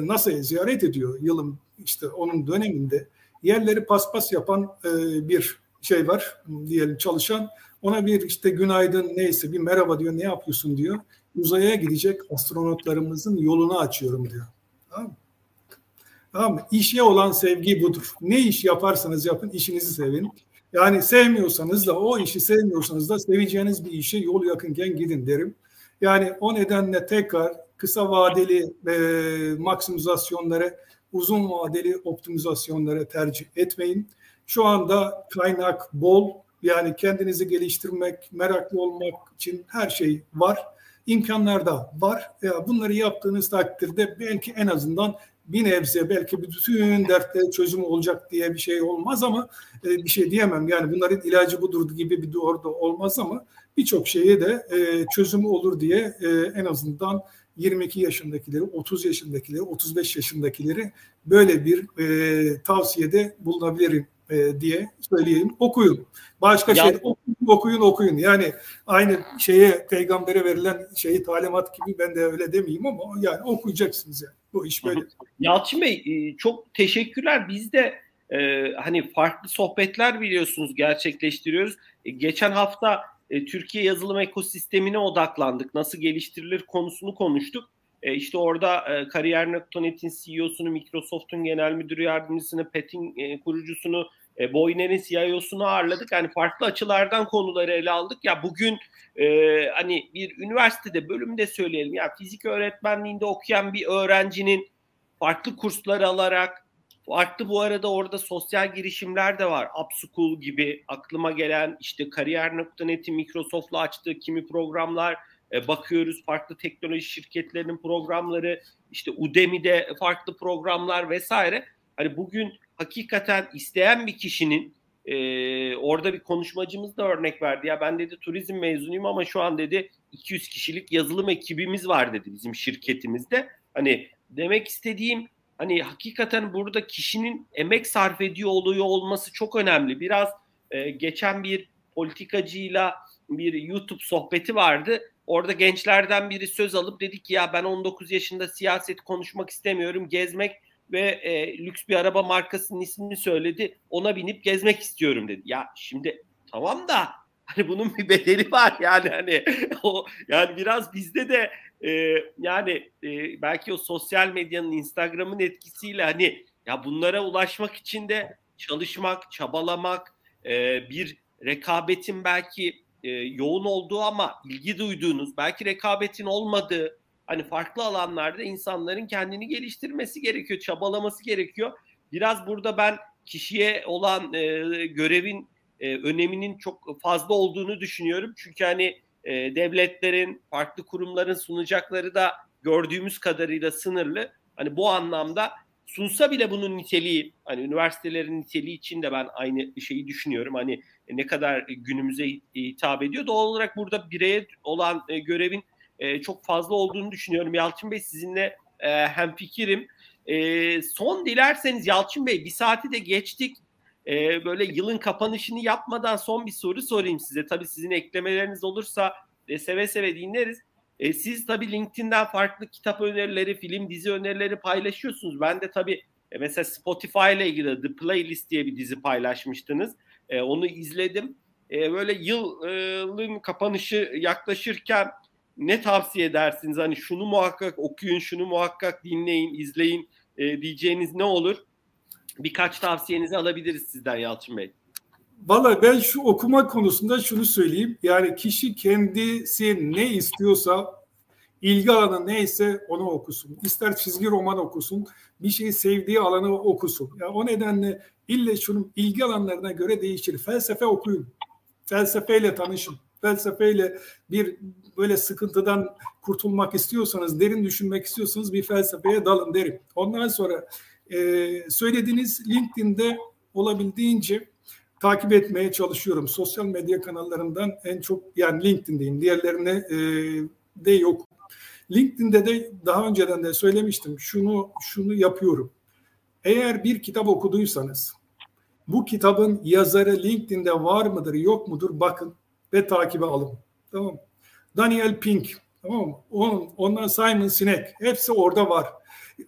NASA'yı ziyaret ediyor yılın işte onun döneminde yerleri paspas yapan e, bir şey var diyelim çalışan. Ona bir işte günaydın neyse bir merhaba diyor ne yapıyorsun diyor. Uzaya gidecek astronotlarımızın yolunu açıyorum diyor. Tamam mı? Tamam? İşe olan sevgi budur. Ne iş yaparsanız yapın işinizi sevin. Yani sevmiyorsanız da o işi sevmiyorsanız da seveceğiniz bir işe yol yakınken gidin derim. Yani o nedenle tekrar kısa vadeli e, maksimizasyonları uzun vadeli optimizasyonlara tercih etmeyin. Şu anda kaynak bol yani kendinizi geliştirmek, meraklı olmak için her şey var. İmkanlar da var. Bunları yaptığınız takdirde belki en azından bir nebze belki bütün dertlere çözüm olacak diye bir şey olmaz ama e, bir şey diyemem. Yani bunların ilacı budur gibi bir doğru da olmaz ama birçok şeye de e, çözüm olur diye e, en azından 22 yaşındakileri, 30 yaşındakileri, 35 yaşındakileri böyle bir e, tavsiyede bulunabilirim e, diye söyleyeyim. Okuyun. Başka ya, şey okuyun, okuyun, okuyun. Yani aynı şeye peygambere verilen şeyi talimat gibi ben de öyle demeyeyim ama yani okuyacaksınız yani. Bu iş böyle. Yalçın Bey e, çok teşekkürler. Biz de e, hani farklı sohbetler biliyorsunuz gerçekleştiriyoruz. E, geçen hafta e, Türkiye yazılım ekosistemine odaklandık. Nasıl geliştirilir konusunu konuştuk. E, işte orada e, Kariyer.net'in CEO'sunu, Microsoft'un genel müdür yardımcısını, Pet'in e, kurucusunu, e, Boyner'in CIO'sunu ağırladık. Yani farklı açılardan konuları ele aldık. Ya bugün e, hani bir üniversitede bölümde söyleyelim. Ya fizik öğretmenliğinde okuyan bir öğrencinin farklı kurslar alarak Farklı bu arada orada sosyal girişimler de var. Upschool gibi aklıma gelen işte kariyer.net'in Microsoft'la açtığı kimi programlar e, bakıyoruz. Farklı teknoloji şirketlerinin programları, işte Udemy'de farklı programlar vesaire. Hani bugün hakikaten isteyen bir kişinin e, orada bir konuşmacımız da örnek verdi. Ya ben dedi turizm mezunuyum ama şu an dedi 200 kişilik yazılım ekibimiz var dedi bizim şirketimizde. Hani demek istediğim hani hakikaten burada kişinin emek sarf ediyor oluyor olması çok önemli. Biraz e, geçen bir politikacıyla bir YouTube sohbeti vardı. Orada gençlerden biri söz alıp dedi ki ya ben 19 yaşında siyaset konuşmak istemiyorum, gezmek ve e, lüks bir araba markasının ismini söyledi. Ona binip gezmek istiyorum dedi. Ya şimdi tamam da hani bunun bir bedeli var yani hani o yani biraz bizde de e, yani e, belki o sosyal medyanın Instagram'ın etkisiyle hani ya bunlara ulaşmak için de çalışmak, çabalamak, e, bir rekabetin belki e, yoğun olduğu ama ilgi duyduğunuz, belki rekabetin olmadığı hani farklı alanlarda insanların kendini geliştirmesi gerekiyor, çabalaması gerekiyor. Biraz burada ben kişiye olan e, görevin e, öneminin çok fazla olduğunu düşünüyorum. Çünkü hani e, devletlerin, farklı kurumların sunacakları da gördüğümüz kadarıyla sınırlı. Hani bu anlamda sunsa bile bunun niteliği, hani üniversitelerin niteliği için de ben aynı şeyi düşünüyorum. Hani ne kadar günümüze hitap ediyor. Doğal olarak burada bireye olan e, görevin e, çok fazla olduğunu düşünüyorum. Yalçın Bey sizinle e, hem fikirim. Son dilerseniz Yalçın Bey bir saati de geçtik. E, böyle yılın kapanışını yapmadan son bir soru sorayım size. Tabii sizin eklemeleriniz olursa e, seve seve dinleriz. E, siz tabii LinkedIn'den farklı kitap önerileri, film, dizi önerileri paylaşıyorsunuz. Ben de tabii e, mesela Spotify ile ilgili The Playlist diye bir dizi paylaşmıştınız. E, onu izledim. E, böyle yılın kapanışı yaklaşırken ne tavsiye edersiniz? Hani şunu muhakkak okuyun, şunu muhakkak dinleyin, izleyin e, diyeceğiniz ne olur? Birkaç tavsiyenizi alabiliriz sizden Yalçın Bey. Valla ben şu okuma konusunda şunu söyleyeyim. Yani kişi kendisi ne istiyorsa ilgi alanı neyse onu okusun. İster çizgi roman okusun, bir şeyi sevdiği alanı okusun. Yani o nedenle ille şunun ilgi alanlarına göre değişir. Felsefe okuyun. Felsefeyle tanışın. Felsefeyle bir böyle sıkıntıdan kurtulmak istiyorsanız, derin düşünmek istiyorsanız bir felsefeye dalın derim. Ondan sonra e, söylediğiniz LinkedIn'de olabildiğince takip etmeye çalışıyorum. Sosyal medya kanallarından en çok yani LinkedIn'deyim. Diğerlerine e, de yok. LinkedIn'de de daha önceden de söylemiştim. Şunu şunu yapıyorum. Eğer bir kitap okuduysanız bu kitabın yazarı LinkedIn'de var mıdır yok mudur bakın ve takibe alın. Tamam Daniel Pink tamam mı? ondan Simon Sinek hepsi orada var.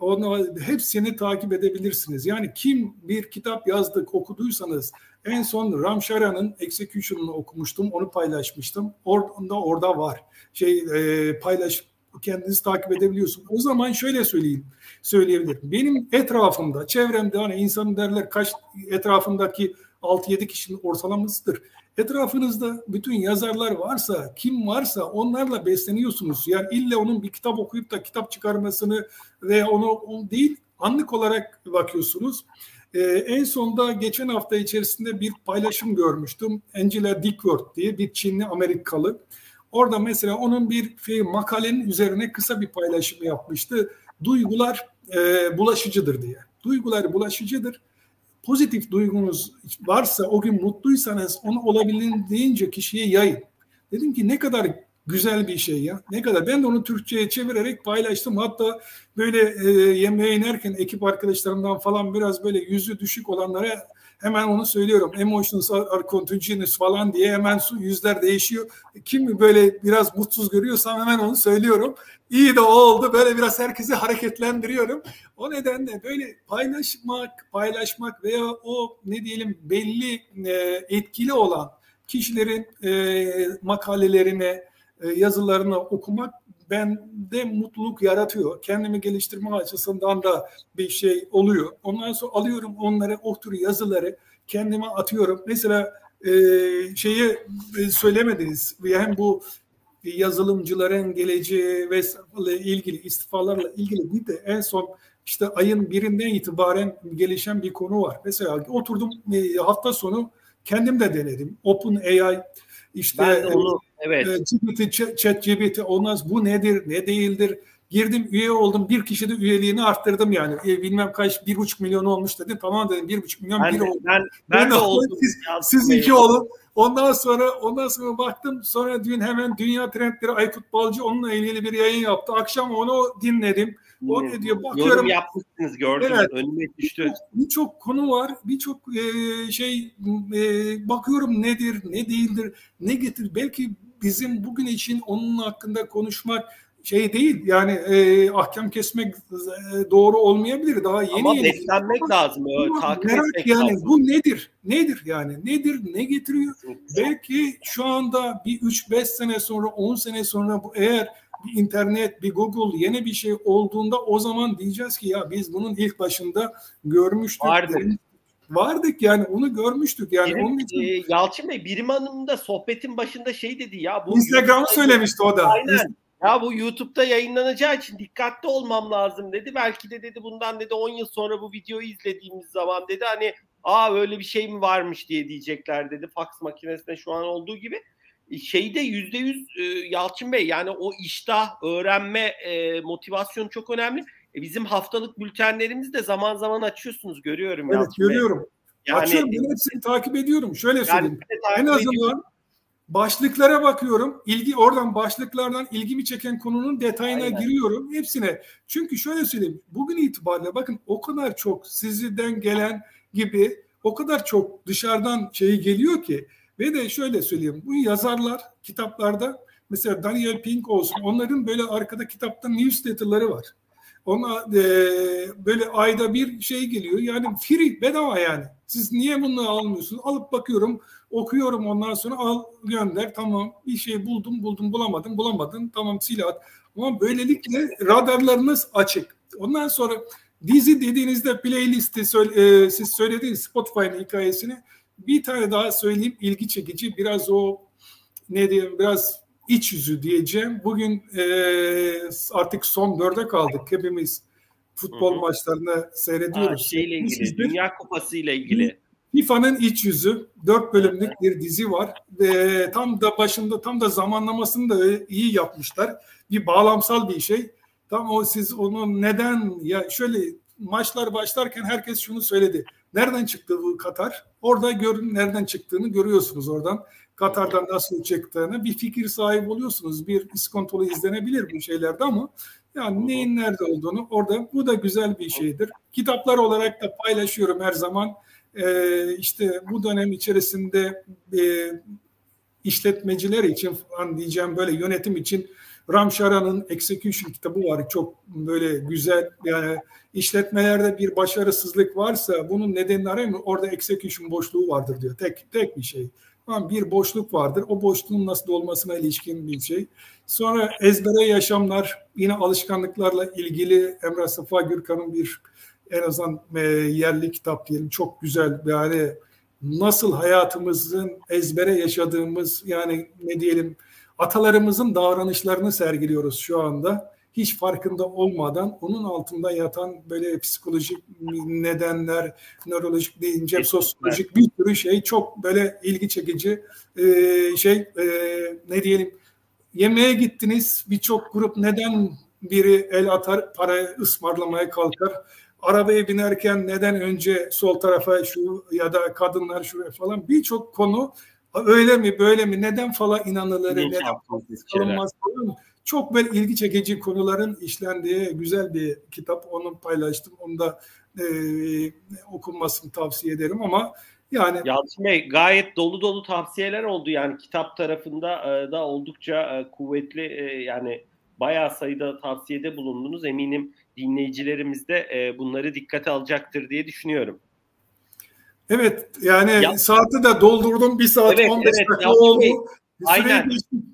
Onu, hepsini takip edebilirsiniz. Yani kim bir kitap yazdık okuduysanız en son Ramshara'nın Execution'unu okumuştum. Onu paylaşmıştım. Orada orada var. Şey e, paylaş kendiniz takip edebiliyorsun. O zaman şöyle söyleyeyim, söyleyebilirim. Benim etrafımda, çevremde hani insanın derler kaç etrafındaki 6-7 kişinin ortalamasıdır. Etrafınızda bütün yazarlar varsa, kim varsa onlarla besleniyorsunuz. Yani illa onun bir kitap okuyup da kitap çıkarmasını ve onu, onu değil anlık olarak bakıyorsunuz. Ee, en sonda geçen hafta içerisinde bir paylaşım görmüştüm. Angela Dickworth diye bir Çinli Amerikalı. Orada mesela onun bir şey, makalenin üzerine kısa bir paylaşım yapmıştı. Duygular e, bulaşıcıdır diye. Duygular bulaşıcıdır. Pozitif duygunuz varsa o gün mutluysanız onu olabildiğince kişiye yayın. Dedim ki ne kadar güzel bir şey ya. Ne kadar. Ben de onu Türkçe'ye çevirerek paylaştım. Hatta böyle e, yemeğe inerken ekip arkadaşlarımdan falan biraz böyle yüzü düşük olanlara hemen onu söylüyorum. Emotions are contagious falan diye hemen su yüzler değişiyor. Kim böyle biraz mutsuz görüyorsam hemen onu söylüyorum. İyi de oldu. Böyle biraz herkesi hareketlendiriyorum. O nedenle böyle paylaşmak, paylaşmak veya o ne diyelim belli e, etkili olan kişilerin e, makalelerine, yazılarını okumak bende mutluluk yaratıyor. Kendimi geliştirme açısından da bir şey oluyor. Ondan sonra alıyorum onları, o tür yazıları kendime atıyorum. Mesela e, şeyi e, söylemediniz. Hem bu yazılımcıların geleceği ve ilgili istifalarla ilgili bir de en son işte ayın birinden itibaren gelişen bir konu var. Mesela oturdum e, hafta sonu kendim de denedim. Open AI işte ben onu evet. E, GPT, chat GPT olmaz. Bu nedir, ne değildir? Girdim üye oldum. Bir kişi de üyeliğini arttırdım yani. E, bilmem kaç bir buçuk milyon olmuş dedi. Tamam dedim bir buçuk milyon ben bir oldu. Ben, ben, ben de oldum. Siz, siz iki olun. Ondan sonra ondan sonra baktım. Sonra dün hemen Dünya Trendleri Aykut Balcı onunla ilgili bir yayın yaptı. Akşam onu dinledim. O ne diyor? Bakıyorum. Yorum yapmışsınız gördüm. Evet, önüme düştü. Birçok konu var. Birçok e, şey e, bakıyorum nedir, ne değildir, ne getir. Belki bizim bugün için onun hakkında konuşmak şey değil. Yani e, ahkam kesmek e, doğru olmayabilir. Daha yeni Ama yeni. beslenmek lazım. Ama takip merak etmek yani lazım. bu nedir? Nedir yani? Nedir? Ne getiriyor? Belki şu anda bir 3-5 sene sonra 10 sene sonra bu eğer bir internet, bir Google yeni bir şey olduğunda o zaman diyeceğiz ki ya biz bunun ilk başında görmüştük. Vardık. Vardık yani onu görmüştük yani Birim, onun için e, Yalçın Bey Birim Hanım da sohbetin başında şey dedi ya. Bu Instagram'ı söylemişti o da. Aynen. Ya bu YouTube'da yayınlanacağı için dikkatli olmam lazım dedi. Belki de dedi bundan dedi 10 yıl sonra bu videoyu izlediğimiz zaman dedi hani aa öyle bir şey mi varmış diye diyecekler dedi. Fax makinesinde şu an olduğu gibi. Şeyde yüzde yüz e, Yalçın Bey yani o iştah, öğrenme e, motivasyonu çok önemli. E, bizim haftalık bültenlerimizi de zaman zaman açıyorsunuz görüyorum Evet Yalçın Bey. görüyorum. Yani, Açıyorum ben hepsini takip ediyorum. Şöyle yani söyleyeyim. takip En azından ediyorum. başlıklara bakıyorum. İlgi oradan başlıklardan ilgimi çeken konunun detayına Aynen. giriyorum hepsine. Çünkü şöyle söyleyeyim. Bugün itibariyle bakın o kadar çok sizden gelen gibi o kadar çok dışarıdan şey geliyor ki ve de şöyle söyleyeyim. Bu yazarlar kitaplarda mesela Daniel Pink olsun onların böyle arkada kitapta newsletter'ları var. Ona e, böyle ayda bir şey geliyor. Yani free bedava yani. Siz niye bunu almıyorsunuz? Alıp bakıyorum, okuyorum ondan sonra al gönder. Tamam bir şey buldum, buldum, bulamadım, bulamadım. Tamam sil at. Ama böylelikle radarlarınız açık. Ondan sonra dizi dediğinizde playlisti söyle, e, siz söylediğiniz Spotify'ın hikayesini bir tane daha söyleyeyim ilgi çekici. Biraz o ne diyeyim biraz iç yüzü diyeceğim. Bugün e, artık son dörde kaldık. Hepimiz futbol Hı hı. maçlarını Ha, seyrediyoruz. şeyle ilgili, Sizdir. Dünya Kupası ile ilgili. FIFA'nın iç yüzü dört bölümlük bir dizi var ve tam da başında tam da zamanlamasını da iyi yapmışlar. Bir bağlamsal bir şey. Tam o siz onu neden ya şöyle maçlar başlarken herkes şunu söyledi. Nereden çıktı bu Katar? Orada görün nereden çıktığını görüyorsunuz oradan. Katar'dan nasıl çıktığını bir fikir sahibi oluyorsunuz. Bir iskontolu izlenebilir bu şeylerde ama yani neyin nerede olduğunu orada bu da güzel bir şeydir. Kitaplar olarak da paylaşıyorum her zaman. Ee, işte bu dönem içerisinde e, işletmeciler için falan diyeceğim böyle yönetim için Ramşara'nın Execution kitabı var. Çok böyle güzel yani işletmelerde bir başarısızlık varsa bunun nedenini arayın orada execution boşluğu vardır diyor. Tek tek bir şey. Tamam, bir boşluk vardır. O boşluğun nasıl olmasına ilişkin bir şey. Sonra ezbere yaşamlar yine alışkanlıklarla ilgili Emrah Safa Gürkan'ın bir en azından e, yerli kitap diyelim çok güzel yani nasıl hayatımızın ezbere yaşadığımız yani ne diyelim atalarımızın davranışlarını sergiliyoruz şu anda. Hiç farkında olmadan onun altında yatan böyle psikolojik nedenler, nörolojik deyince sosyolojik bir sürü şey çok böyle ilgi çekici e, şey e, ne diyelim yemeğe gittiniz birçok grup neden biri el atar para ısmarlamaya kalkar arabaya binerken neden önce sol tarafa şu ya da kadınlar şuraya falan birçok konu öyle mi böyle mi neden falan inanılır neden falan çok böyle ilgi çekici konuların işlendiği güzel bir kitap onu paylaştım onu da e, okunmasını tavsiye ederim ama yani Yalçın Bey gayet dolu dolu tavsiyeler oldu yani kitap tarafında e, da oldukça e, kuvvetli e, yani bayağı sayıda tavsiyede bulundunuz. Eminim dinleyicilerimiz de e, bunları dikkate alacaktır diye düşünüyorum. Evet yani Ya, saati de doldurdum bir saat Evet, 15 evet, dakika Yalçın oldu. Bey, aynen. geçtim.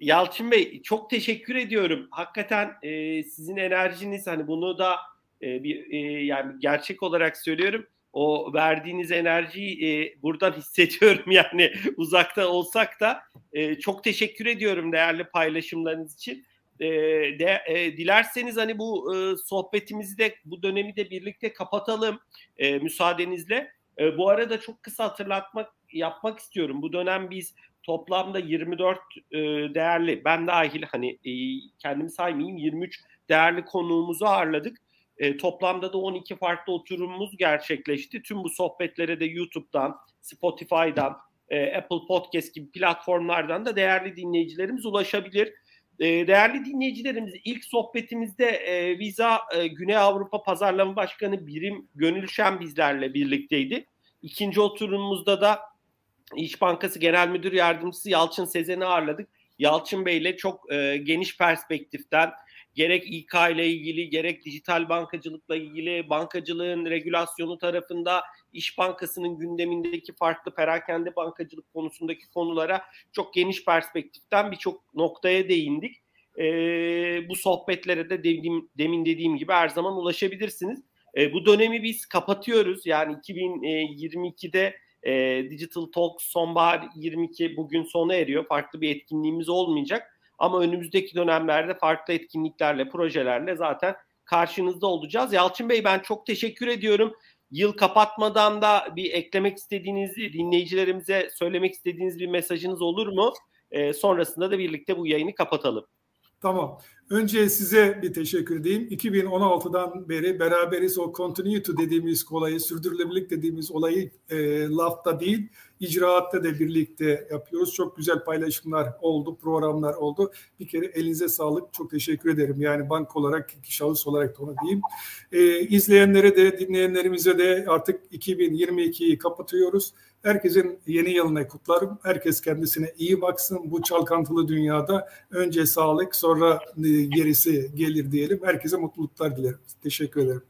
Yalçın Bey çok teşekkür ediyorum. Hakikaten e, sizin enerjiniz hani bunu da e, bir e, yani gerçek olarak söylüyorum. O verdiğiniz enerjiyi e, buradan [LAUGHS] hissediyorum yani uzakta olsak da e, çok teşekkür ediyorum değerli paylaşımlarınız için. E, de, e, dilerseniz hani bu e, sohbetimizi de bu dönemi de birlikte kapatalım e, müsaadenizle. E, bu arada çok kısa hatırlatmak yapmak istiyorum. Bu dönem biz toplamda 24 e, değerli ben dahil hani e, kendimi saymayayım 23 değerli konuğumuzu ağırladık. E, toplamda da 12 farklı oturumumuz gerçekleşti. Tüm bu sohbetlere de YouTube'dan, Spotify'dan, e, Apple Podcast gibi platformlardan da değerli dinleyicilerimiz ulaşabilir. E, değerli dinleyicilerimiz ilk sohbetimizde e, Visa e, Güney Avrupa Pazarlama Başkanı Birim Gönülşen bizlerle birlikteydi. İkinci oturumumuzda da İş Bankası Genel Müdür Yardımcısı Yalçın Sezen'i ağırladık. Yalçın Bey ile çok e, geniş perspektiften gerek İK ile ilgili gerek dijital bankacılıkla ilgili bankacılığın regülasyonu tarafında İş Bankası'nın gündemindeki farklı perakende bankacılık konusundaki konulara çok geniş perspektiften birçok noktaya değindik. E, bu sohbetlere de dediğim, demin dediğim gibi her zaman ulaşabilirsiniz. E, bu dönemi biz kapatıyoruz. Yani 2022'de e, Digital Talk sonbahar 22 bugün sona eriyor. Farklı bir etkinliğimiz olmayacak. Ama önümüzdeki dönemlerde farklı etkinliklerle, projelerle zaten karşınızda olacağız. Yalçın Bey ben çok teşekkür ediyorum. Yıl kapatmadan da bir eklemek istediğiniz, dinleyicilerimize söylemek istediğiniz bir mesajınız olur mu? E, sonrasında da birlikte bu yayını kapatalım. Tamam. Önce size bir teşekkür edeyim. 2016'dan beri beraberiz o continuity dediğimiz olayı, sürdürülebilirlik dediğimiz olayı e, lafta değil, icraatta da birlikte yapıyoruz. Çok güzel paylaşımlar oldu, programlar oldu. Bir kere elinize sağlık. Çok teşekkür ederim. Yani bank olarak, şahıs olarak da ona diyeyim. E, izleyenlere de, dinleyenlerimize de artık 2022'yi kapatıyoruz. Herkesin yeni yılını kutlarım. Herkes kendisine iyi baksın. Bu çalkantılı dünyada önce sağlık sonra e, gerisi gelir diyelim. Herkese mutluluklar dilerim. Teşekkür ederim.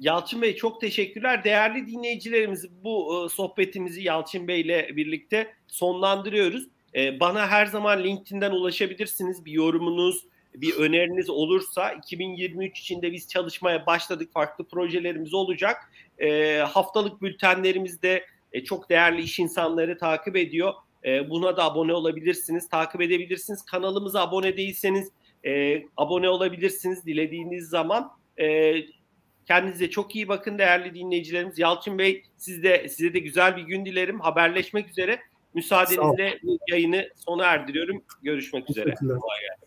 Yalçın Bey çok teşekkürler. Değerli dinleyicilerimiz bu e, sohbetimizi Yalçın Bey ile birlikte sonlandırıyoruz. E, bana her zaman LinkedIn'den ulaşabilirsiniz. Bir yorumunuz, bir öneriniz olursa 2023 içinde biz çalışmaya başladık. Farklı projelerimiz olacak. Haftalık bültenlerimizde e, çok değerli iş insanları takip ediyor. E, buna da abone olabilirsiniz, takip edebilirsiniz. Kanalımıza abone değilseniz e, abone olabilirsiniz dilediğiniz zaman. E, kendinize çok iyi bakın değerli dinleyicilerimiz. Yalçın Bey siz de, size de güzel bir gün dilerim. Haberleşmek üzere. Müsaadenizle yayını sona erdiriyorum. Görüşmek üzere. Kolay gelsin.